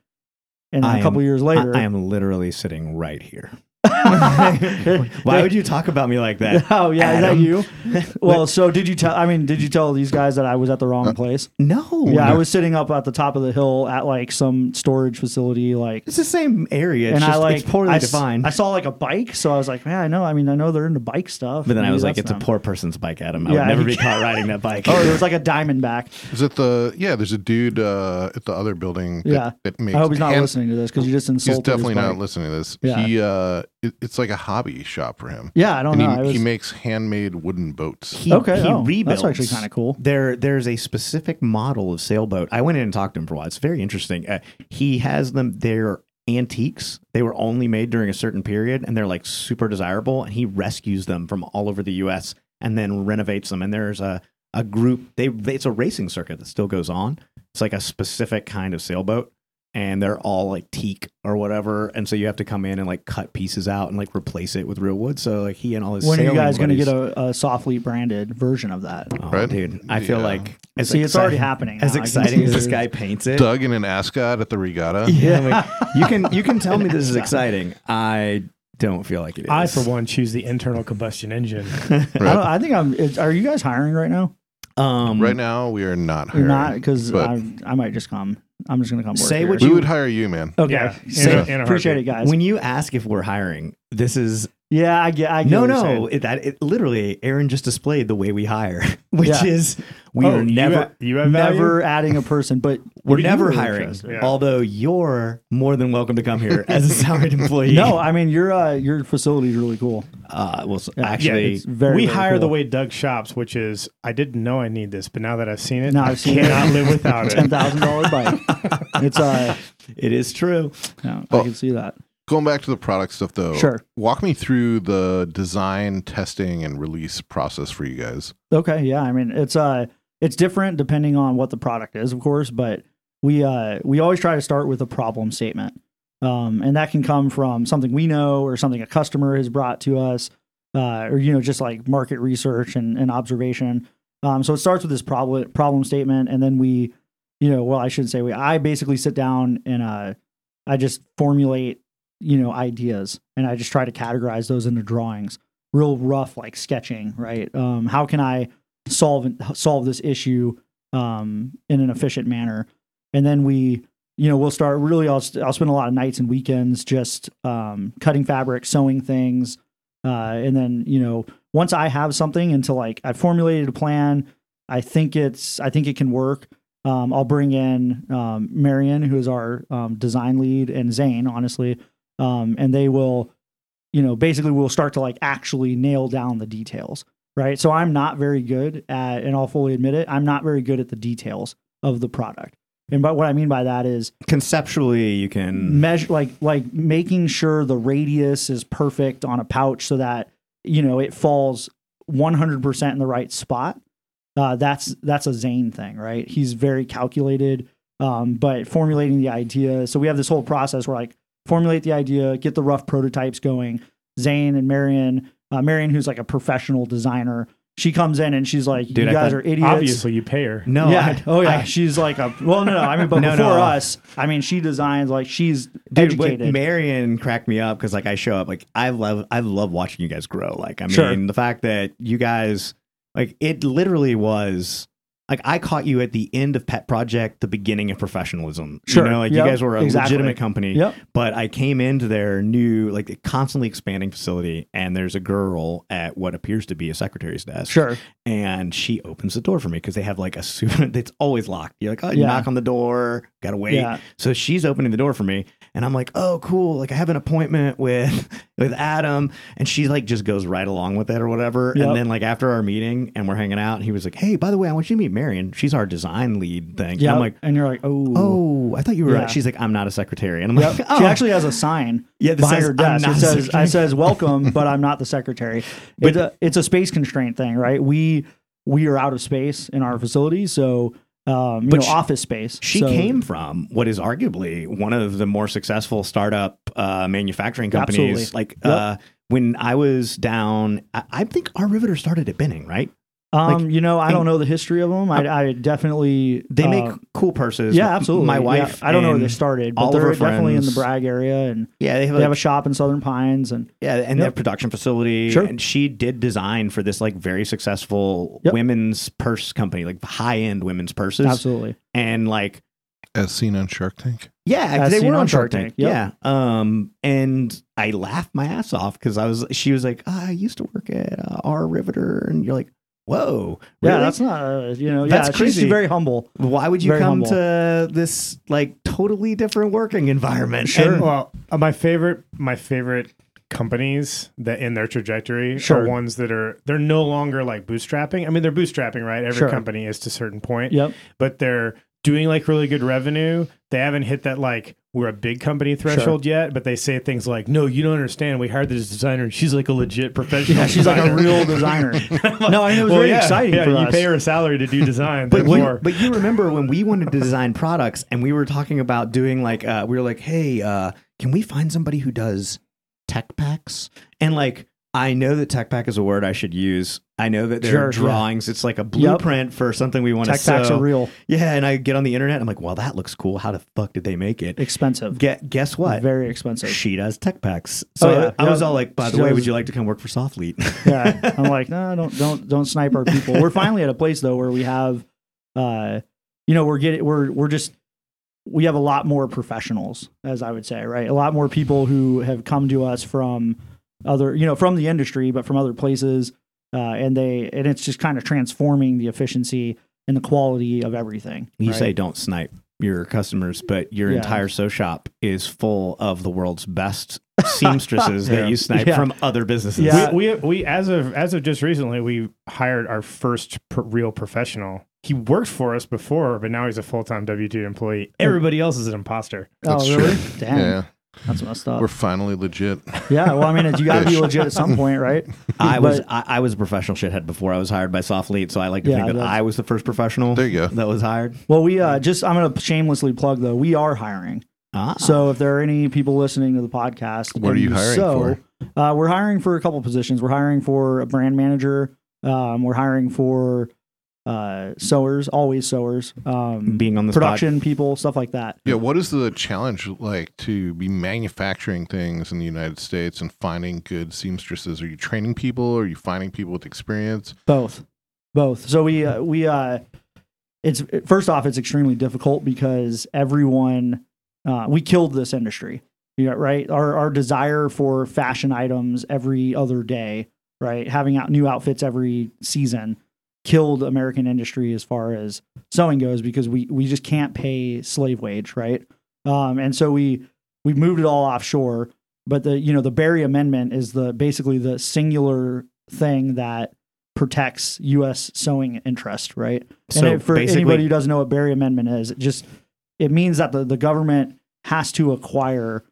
and then I a couple am- years I, later I am literally sitting right here. Why would you talk about me like that? Oh yeah, Adam? is that you? Well, so did you tell? I mean, did you tell these guys that I was at the wrong place? No. yeah, I was sitting up at the top of the hill at like some storage facility, like, It's the same area. It's and just I like it's poorly I, s- defined. I saw like a bike, so I was like, man, I know. I mean, I know they're into bike stuff. but then I Maybe was like, that's it's a them. poor person's bike, Adam. I Yeah, would never you be caught riding that bike. Oh, there was like a Diamondback. Is it the yeah? There's a dude uh, at the other building. That, Yeah. that makes. I hope he's not hand- listening to this because you just He's insulted. definitely his not bike. listening to this. Yeah. He uh, it, it's like a hobby shop for him, Yeah, I don't and know. he, was, he makes handmade wooden boats. he, okay, he oh, rebuilds. that's actually kind of cool. There, there's a specific model of sailboat. I went in and talked to him for a while. It's very interesting. Uh, he has them. They're antiques. They were only made during a certain period, and they're like super desirable. And he rescues them from all over the U.S. and then renovates them. And there's a a group. They, they it's a racing circuit that still goes on. It's like a specific kind of sailboat. And they're all like teak or whatever, and so you have to come in and like cut pieces out and like replace it with real wood. So like he and all his When are you guys going to get a, a Soflete branded version of that? Oh, Right? dude, I feel Yeah. like as See, it's already happening. As now. I exciting as this guy paints it, Doug in an ascot at the regatta. yeah, like, you can you can tell me this is exciting. I don't feel like it is. I, for one, choose the internal combustion engine. I, Right. don't, I think I'm. Is, are you guys hiring right now? um, Right now, we are not hiring. not because I, I might just come. I'm just going to come work Say here. what we you- would hire you, man. Okay. Yeah, in a- in a appreciate it, guys. When you ask if we're hiring, this is yeah, I get. I get no, what you're no. It, that it, literally, Aaron just displayed the way we hire, which Yeah. is we Oh, are you never have- you have value? Never adding a person, but we're what are you never really hiring. Yeah. Although you're more than welcome to come here as a salaried employee. No, I mean your uh, your facility is really cool. uh, well, so Yeah. actually, it's very. we very hire the way Doug shops, which is I didn't know I need this, but now that I've seen it, Now I I've seen it. cannot live without ten it. Ten thousand dollar bike. It's uh, it is true. yeah, I can see that. Going back to the product stuff though. Sure. Walk me through the design, testing, and release process for you guys. Okay, yeah. I mean, it's uh it's different depending on what the product is, of course, but we uh we always try to start with a problem statement. Um, and that can come from something we know or something a customer has brought to us, uh, or you know, just like market research and, and observation. Um, so it starts with this problem problem statement, and then we, you know, well, I shouldn't say we. I basically sit down and uh, I just formulate, you know, ideas, and I just try to categorize those into drawings, real rough, like sketching, right? Um, how can I solve solve this issue um, in an efficient manner? And then we, you know, we'll start really. I'll I'll spend a lot of nights and weekends just um, cutting fabric, sewing things, uh, and then you know, once I have something until like I've formulated a plan, I think it's I think it can work. Um, I'll bring in um, Marion, who is our um, design lead, and Zane, honestly, um, and they will, you know, basically we'll start to like actually nail down the details, right? So I'm not very good at, and I'll fully admit it, I'm not very good at the details of the product. And but what I mean by that is Conceptually, you can. measure like like making sure the radius is perfect on a pouch so that you know it falls 100% in the right spot uh, that's that's a zane thing right he's very calculated um, but formulating the idea so we have this whole process where like formulate the idea get the rough prototypes going zane and marion uh, marion who's like a professional designer she comes in and she's like Dude, you I guys thought- are idiots Obviously, you pay her. No, yeah. I- oh yeah. I- she's like a well, no, no. I mean, but No, before no. us, I mean, she designs like she's Dude, but educated. Marion cracked me up because like I show up like I love I love watching you guys grow. Like I mean Sure. the fact that you guys like it literally was like I caught you at the end of Pet Project, the beginning of professionalism. Sure. You know, like Yep. you guys were a Exactly. legitimate company. Yep. But I came into their new like constantly expanding facility and there's a girl at what appears to be a secretary's desk. Sure. And she opens the door for me because they have like a super it's always locked. You're like, oh, you Yeah. knock on the door, gotta wait. Yeah. So she's opening the door for me, and I'm like, "Oh, cool! Like I have an appointment with with Adam," and she like just goes right along with it or whatever. Yep. And then like after our meeting and we're hanging out, and he was like, "Hey, by the way, I want you to meet Marion. She's our design lead thing." Yeah. I'm like, and you're like, oh, "Oh, I thought you were." Yeah. She's like, "I'm not a secretary," and I'm Yep. like, "Oh." She actually has a sign Yeah, behind says, her "I'm desk. It says, "I says welcome, but I'm not the secretary." It's a it's a space constraint thing, right? We we are out of space in our facility, so um, you But know, she- office space. She So- came from what is arguably one of the more successful startup uh, manufacturing companies. Absolutely. Like Yep. uh, when I was down, I, I think R. Riveter started at Benning, right? Um, you know, I and- don't know the history of them. I, I definitely They make uh, cool purses. yeah, absolutely. My Yeah. wife. I don't know where they started, but they're her definitely in the friends- Bragg area, and Yeah, they have, they like, have a shop in Southern Pines, and yeah, and they have production facility. Sure. And she did design for this like very successful Yep. women's purse company, like high end women's purses. absolutely. And like As seen on Shark Tank. Yeah, As they were on on Shark Shark Tank, Tank. yep. Yeah. Um, and I laughed my ass off because I was. She was like, "Ah, "I used to work at uh, R. Riveter," and you're like, "Whoa, Yeah, that's not uh, you know. That's yeah, she's crazy. very humble. Why would you very come humble. to this like totally different working environment?" Sure. And- Well, uh, my favorite, my favorite companies that in their trajectory Sure. are ones that are they're no longer like bootstrapping. I mean, they're bootstrapping, right? Every Sure. company is to a certain point, Yep. but they're doing like really good revenue. They haven't hit that like we're a big company threshold yet, but they say things like, "No, you don't understand. We hired this designer, and she's like a legit professional. Yeah, she's like a real designer. no, I mean it was Well, very yeah, exciting Yeah, you us. pay her a salary to do design. But you, but you remember when we wanted to design products and we were talking about doing like uh, we were like, hey, uh, can we find somebody who does tech packs? And like, I know that tech pack is a word I should use. I know that there Sure, are yeah. drawings. It's like a blueprint for something we want to Tech packs are real Yeah, and I get on the internet. I'm like, well, that looks cool. How the fuck did they make it? expensive. Get guess what? Very expensive. She does tech packs. So Oh, yeah. I was all like, by the She way, does- would you like to come work for Soflete? yeah, I'm like, no, don't don't don't snipe our people. We're finally at a place though where we have, uh, you know, we're getting we're we're just we have a lot more professionals, as I would say, right? A lot more people who have come to us from other, you know, from the industry, but from other places, uh, and they and it's just kind of transforming the efficiency and the quality of everything. You right? say don't snipe your customers, but your Yeah. entire sew shop is full of the world's best seamstresses Yeah. that you snipe Yeah. from other businesses. Yeah. we, we we as of as of just recently we hired our first pr- real professional. He worked for us before, but now he's a full time W two employee. Everybody else is an imposter. Oh, That's really? true. Damn. Yeah. That's messed up. We're finally legit. yeah, well, I mean, you got to be legit at some point, right? I was I, I was a professional shithead before I was hired by Soflete, so I like to Yeah, think that that's- I was the first professional There you go. that was hired. Well, we uh, just I'm going to shamelessly plug though. We are hiring. Ah. So if there are any people listening to the podcast, What are you hiring so, for? Uh, we're hiring for a couple positions. We're hiring for a brand manager. Um, we're hiring for uh, sewers, always sewers, um, being on the spot. production people, stuff like that. Yeah, what is the challenge like to be manufacturing things in the United States and finding good seamstresses? Are you training people? Are you finding people with experience? Both, both. So we uh, we uh, it's first off, it's extremely difficult because everyone uh, we killed this industry. Yeah, right. Our our desire for fashion items every other day, right? Having out new outfits every season killed American industry as far as sewing goes because we we just can't pay slave wage, right? Um, and so we we moved it all offshore. But the you know the Berry Amendment is the basically the singular thing that protects U.S. sewing interest, right? So and it, for anybody who doesn't know what Berry Amendment is, it just it means that the, the government has to acquire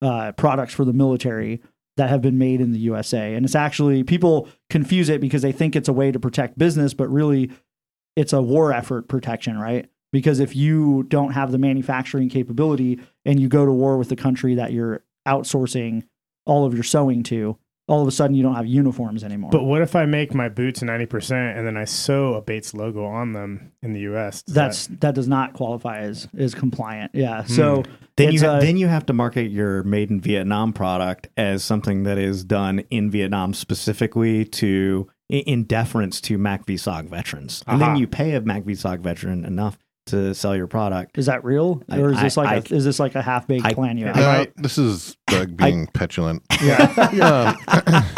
uh, products for the military that have been made in the USA. And it's actually people confuse it because they think it's a way to protect business, but really it's a war effort protection, right? Because if you don't have the manufacturing capability and you go to war with the country that you're outsourcing all of your sewing to, all of a sudden you don't have uniforms anymore. But what if I make my boots 90% and then I sew a Bates logo on them in the US? Does that's that does not qualify as is compliant. Yeah. Hmm. So Then you ha- a- then you have to market your made in Vietnam product as something that is done in Vietnam specifically to in- in deference to MACV-SOG veterans, and then you pay a MACV-SOG veteran enough to sell your product. Is that real, I- or is this I- like a, is this like a half baked I- plan you I have? No, this is Doug being petulant. Yeah.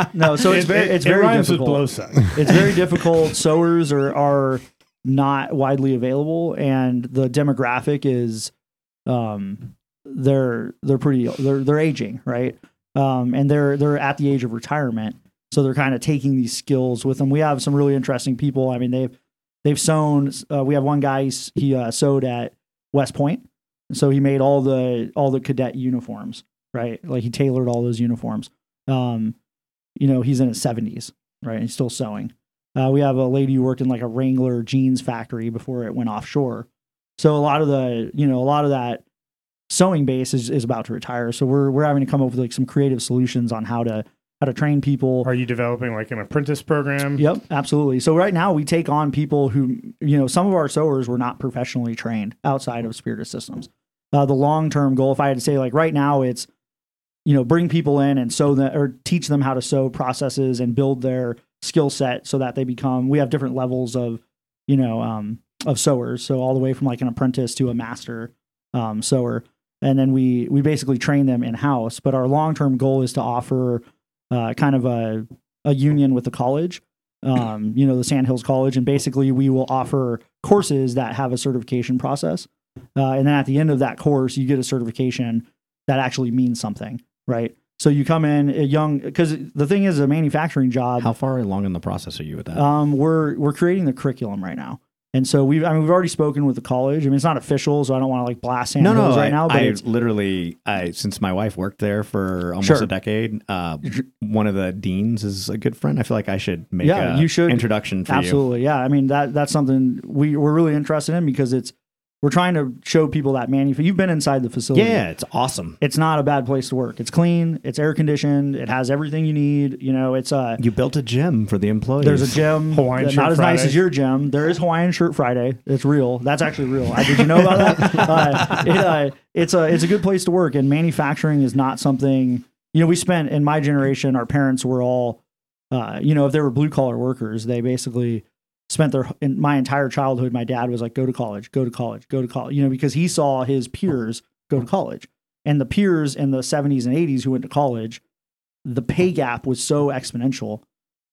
no, so it's very it- it's it very rhymes with difficult. blow suck. it's very difficult. Sewers are are not widely available, and the demographic is um they're they're pretty they're they're aging right, um and they're they're at the age of retirement, so they're kind of taking these skills with them. We have some really interesting people. I mean they've they've sewn. Uh, we have one guy he uh, sewed at West Point, so he made all the all the cadet uniforms right, like he tailored all those uniforms. Um, you know he's in his seventies right? And he's still sewing. Uh, we have a lady who worked in like a Wrangler jeans factory before it went offshore. So a lot of the, you know, a lot of that sewing base is, is about to retire. So we're we're having to come up with like some creative solutions on how to how to train people. Are you developing like an apprentice program? Yep, absolutely. So right now we take on people who, you know, some of our sewers were not professionally trained outside of Spiritus Systems. Uh, the long term goal, if I had to say, like right now, it's you know bring people in and sew them or teach them how to sew processes and build their skill set so that they become. We have different levels of you know um, of sewers, so all the way from like an apprentice to a master um, sewer, and then we we basically train them in house. But our long term goal is to offer uh, kind of a a union with the college um, you know, the Sandhills College, and basically we will offer courses that have a certification process. Uh, and then at the end of that course, you get a certification that actually means something, right? So you come in a young, because the thing is, a manufacturing job. How far along in the process are you with that? Um, we're we're creating the curriculum right now, and so we've I mean we've already spoken with the college. I mean it's not official, so I don't want to like blast Sand no, no, right I, now. But I it's, literally, I since my wife worked there for almost Sure. a decade. Uh, one of the deans is a good friend. I feel like I should make Yeah, a you should. introduction for you. Absolutely, yeah. I mean that that's something we we're really interested in because it's we're trying to show people that manu. You've been inside the facility. Yeah, it's awesome. it's not a bad place to work. It's clean. It's air conditioned. It has everything you need. You know, it's uh You built a gym for the employees. there's a gym. Hawaiian Shirt not as nice as your gym. There is Hawaiian Shirt Friday. It's real. That's actually real. I, did you know about that? Uh, it, uh, it's a it's a good place to work. And manufacturing is not something. You know, we spent in my generation. Our parents were all, uh, you know, if they were blue collar workers, they basically spent their in my entire childhood. My dad was like, "Go to college, go to college, go to college," you know, because he saw his peers go to college, and the peers in the '70s and '80s who went to college, the pay gap was so exponential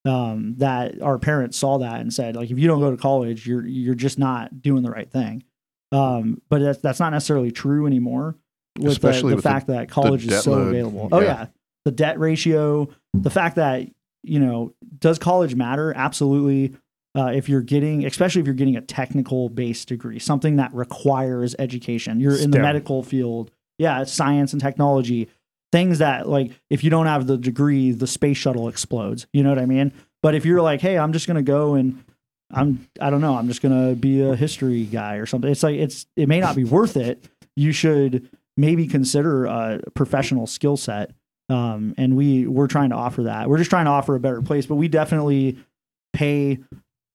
um, that our parents saw that and said, like, if you don't go to college, you're you're just not doing the right thing. Um, but that's that's not necessarily true anymore. With Especially the, the with the- fact that college is so load. available. Oh Yeah. yeah, the debt ratio, the fact that you know, does college matter? Absolutely. Uh, if you're getting, especially if you're getting a technical based degree, something that requires education, you're in the medical field. yeah, science and technology, things that like if you don't have the degree, the space shuttle explodes. You know what I mean? But if you're like, hey, I'm just gonna go and I'm I don't know, I'm just gonna be a history guy or something. It's like it's it may not be worth it. You should maybe consider a professional skill set. Um, and we we're trying to offer that. We're just trying to offer a better place, but we definitely pay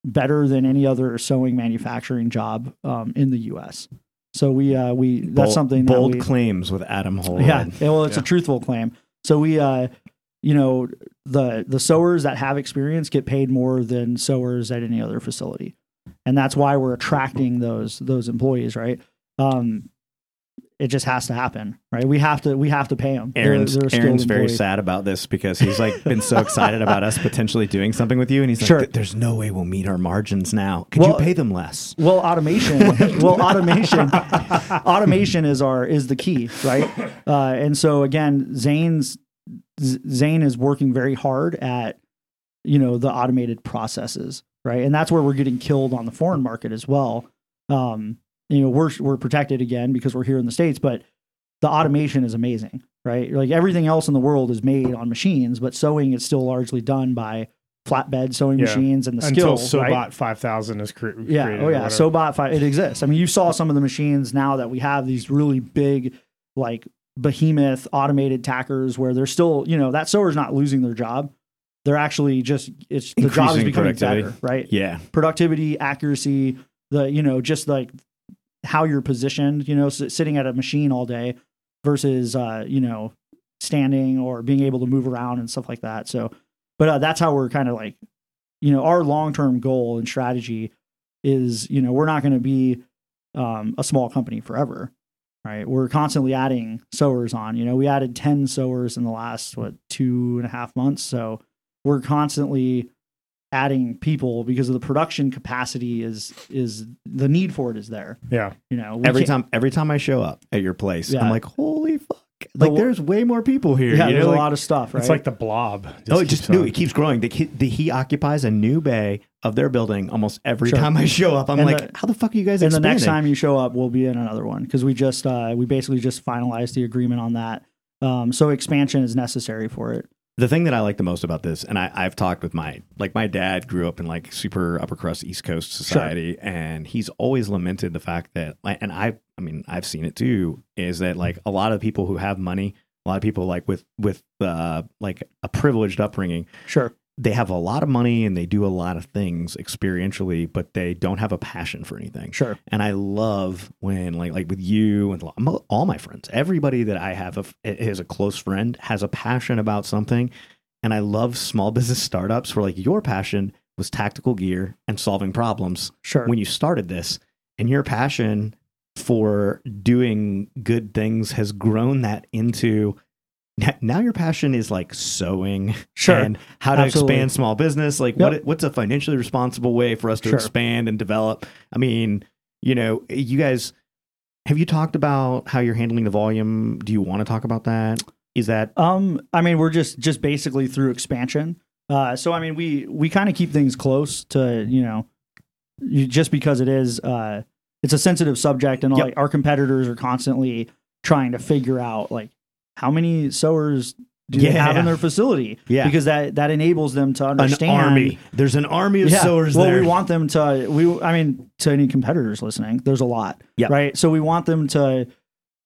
better than any other sewing manufacturing job um, in the U.S. So we uh, we that's Bold- something bold that we, claims with Adam Holland. yeah, yeah, well, it's Yeah. a truthful claim. So we, uh, you know, the the sewers that have experience get paid more than sewers at any other facility, and that's why we're attracting those those employees, right? Um, it just has to happen, right? We have to we have to pay them. Aaron's Aaron's very sad about this because he's like been so excited about us potentially doing something with you, and he's like, Sure. "Th- "There's no way we'll meet our margins now. Could Well- you pay them less?" Well, automation. well, automation. automation is our is the key, right? Uh, and so again, Zane's Zane is working very hard at you know the automated processes, right? And that's where we're getting killed on the foreign market as well. Um, you know, we're we're protected again because we're here in the states, but the automation is amazing, right? Like everything else in the world is made on machines, but sewing is still largely done by flatbed sewing Yeah. machines and the skills. Until Sobot right? 5000 is cre- created. Oh, yeah. Oh, yeah. Sobot five. It exists. I mean, you saw some of the machines now that we have these really big, like behemoth automated tackers where they're still, you know, that sewer's not losing their job. They're actually just it's the job is Increasing becoming better, right? Yeah, Productivity, accuracy, the you know, just like how you're positioned. You know, sitting at a machine all day versus uh, you know standing or being able to move around and stuff like that. So, but uh, that's how we're kind of like, you know, our long term goal and strategy is, you know, we're not going to be um, a small company forever, right? We're constantly adding sewers on. You know, we added ten sewers in the last what two and a half months, so we're constantly adding people because of the production capacity is is the need for it is there. Yeah. You know, every can't- time every time I show up at your place, Yeah. I'm like, "Holy fuck!" Like, wa- there's way more people here. Yeah, you there's know, a like- lot of stuff, right? It's like the blob. Oh, it just keeps no, it keeps growing. The, he, the, he occupies a new bay of their building almost every Sure. time I show up. I'm And like, the- how the fuck are you guys and the next time you show up, we'll be in another one because we just uh, we basically just finalized the agreement on that. Um, so expansion is necessary for it. The thing that I like the most about this, and I, I've talked with my like my dad grew up in like super upper crust East Coast society, and he's always lamented the fact that, and I, I mean, I've seen it too, is that like a lot of people who have money, a lot of people like with with uh, like a privileged upbringing, Sure. They have a lot of money and they do a lot of things experientially, but they don't have a passion for anything. Sure. And I love when like like with you and all my friends, everybody that I have a, is a close friend has a passion about something, and I love small business startups where like your passion was tactical gear and solving problems Sure. when you started this, and your passion for doing good things has grown that into. Now your passion is like sewing Sure. and how to Absolutely. expand small business. Like Yep. what what's a financially responsible way for us to Sure. expand and develop? I mean, you know, you guys have you talked about how you're handling the volume? Do you want to talk about that? Is that Um, I mean, we're just just basically through expansion. Uh, so I mean, we we kind of keep things close to you know, you, just because it is uh, it's a sensitive subject, and Yep. like our competitors are constantly trying to figure out like how many sewers do they have in their facility? Yeah. because that that enables them to understand. an army? There's an army of sewers well, there. we want them to. We, I mean, to any competitors listening, there's a lot, Yep. right? So we want them to.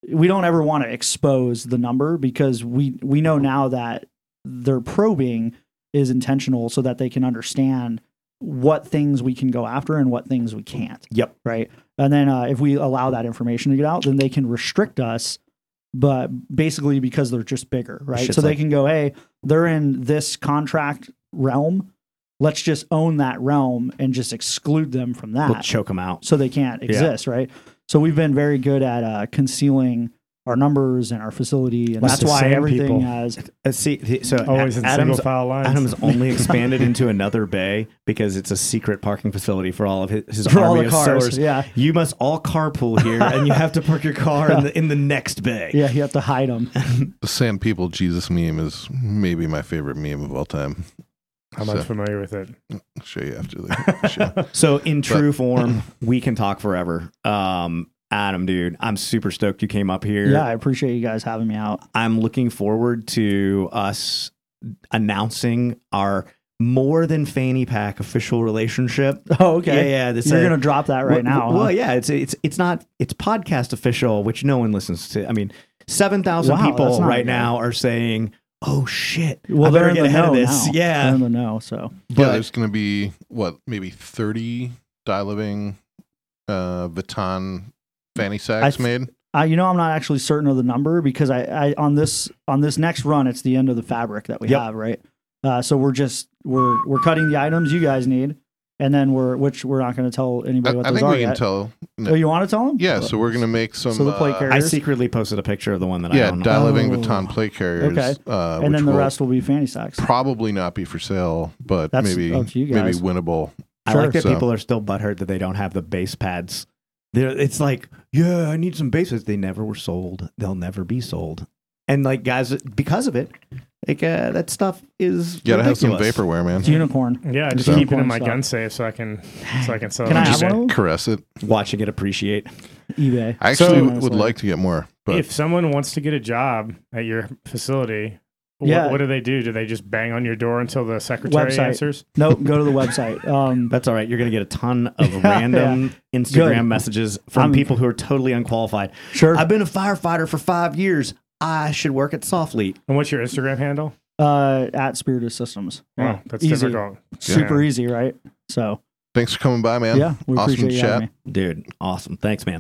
We don't ever want to expose the number because we we know now that their probing is intentional so that they can understand what things we can go after and what things we can't, Yep. right? And then uh, if we allow that information to get out, then they can restrict us. But basically, because they're just bigger, right? Shit's So they like- can go, hey, they're in this contract realm let's just own that realm and just exclude them from that We'll choke them out. so they can't exist right so we've been very good at uh, concealing our numbers and our facility and Like that's why everything people. has Uh, see, th- so Always in Adam's, single file lines. Adam's only expanded into another bay because it's a secret parking facility for all of his, his for all army the of cars sewers. yeah You must all carpool here, and you have to park your car in the in the next bay. yeah you have to hide them The Sand People Jesus meme is maybe my favorite meme of all time. I'm not familiar with it. I'll show you after the show. So in true form, we can talk forever. Um, Adam, dude, I'm super stoked you came up here. Yeah, I appreciate you guys having me out. I'm looking forward to us announcing our more than fanny pack official relationship. Oh, okay. Yeah, yeah. This, You're uh, gonna drop that right well, now. Well, huh? yeah, it's it's it's not it's podcast official, which no one listens to. I mean, seven thousand Wow, people right good. now are saying, "Oh shit, Well, I they're better in get the ahead of this." now. Yeah, They're in the know. So yeah, but- there's going to be what maybe 30 die living uh Vuitton fanny sacks I th- made. uh, you know, I'm not actually certain of the number because I, I on this on this next run, it's the end of the fabric that we Yep. have, right? Uh, so we're just we're we're cutting the items you guys need, and then we're which we're not going to tell I, anybody what I those think are we can yet. tell. Oh, you want to tell them? Yeah, so we're going to make some. So the plate uh, I secretly posted a picture of the one that I yeah, own. die living Oh. Vuitton plate carriers. Okay. Uh, and which then the will rest will be fanny sacks. probably not be for sale, but That's maybe up to maybe guys. winnable. I like that So- people are still butthurt that they don't have the base pads. They're, it's like, yeah, I need some base pads. They never were sold. They'll never be sold. And like guys, because of it, like uh, that stuff is You gotta have some vaporware, man. It's unicorn. Yeah, just So- keep it in my Stuff. gun safe so I can so I can sell Can it. I on have eBay. one of them? Caress it. Watching it appreciate. eBay. I actually So- would like to get more, but if someone wants to get a job at your facility, Yeah. what, what do they do? Do they just bang on your door until the secretary Website. answers? Nope. Go to the website. Um, That's all right. You're gonna get a ton of Yeah, random Instagram Good. messages from I'm- people who are totally unqualified. sure. I've been a firefighter for five years. I should work at Soflete. And what's your Instagram handle? Uh, at Spiritus Systems. Oh, that's easy. difficult. Super Yeah. easy, right? So thanks for coming by, man. yeah, we awesome appreciate you chat. me. Dude, awesome. Thanks, man.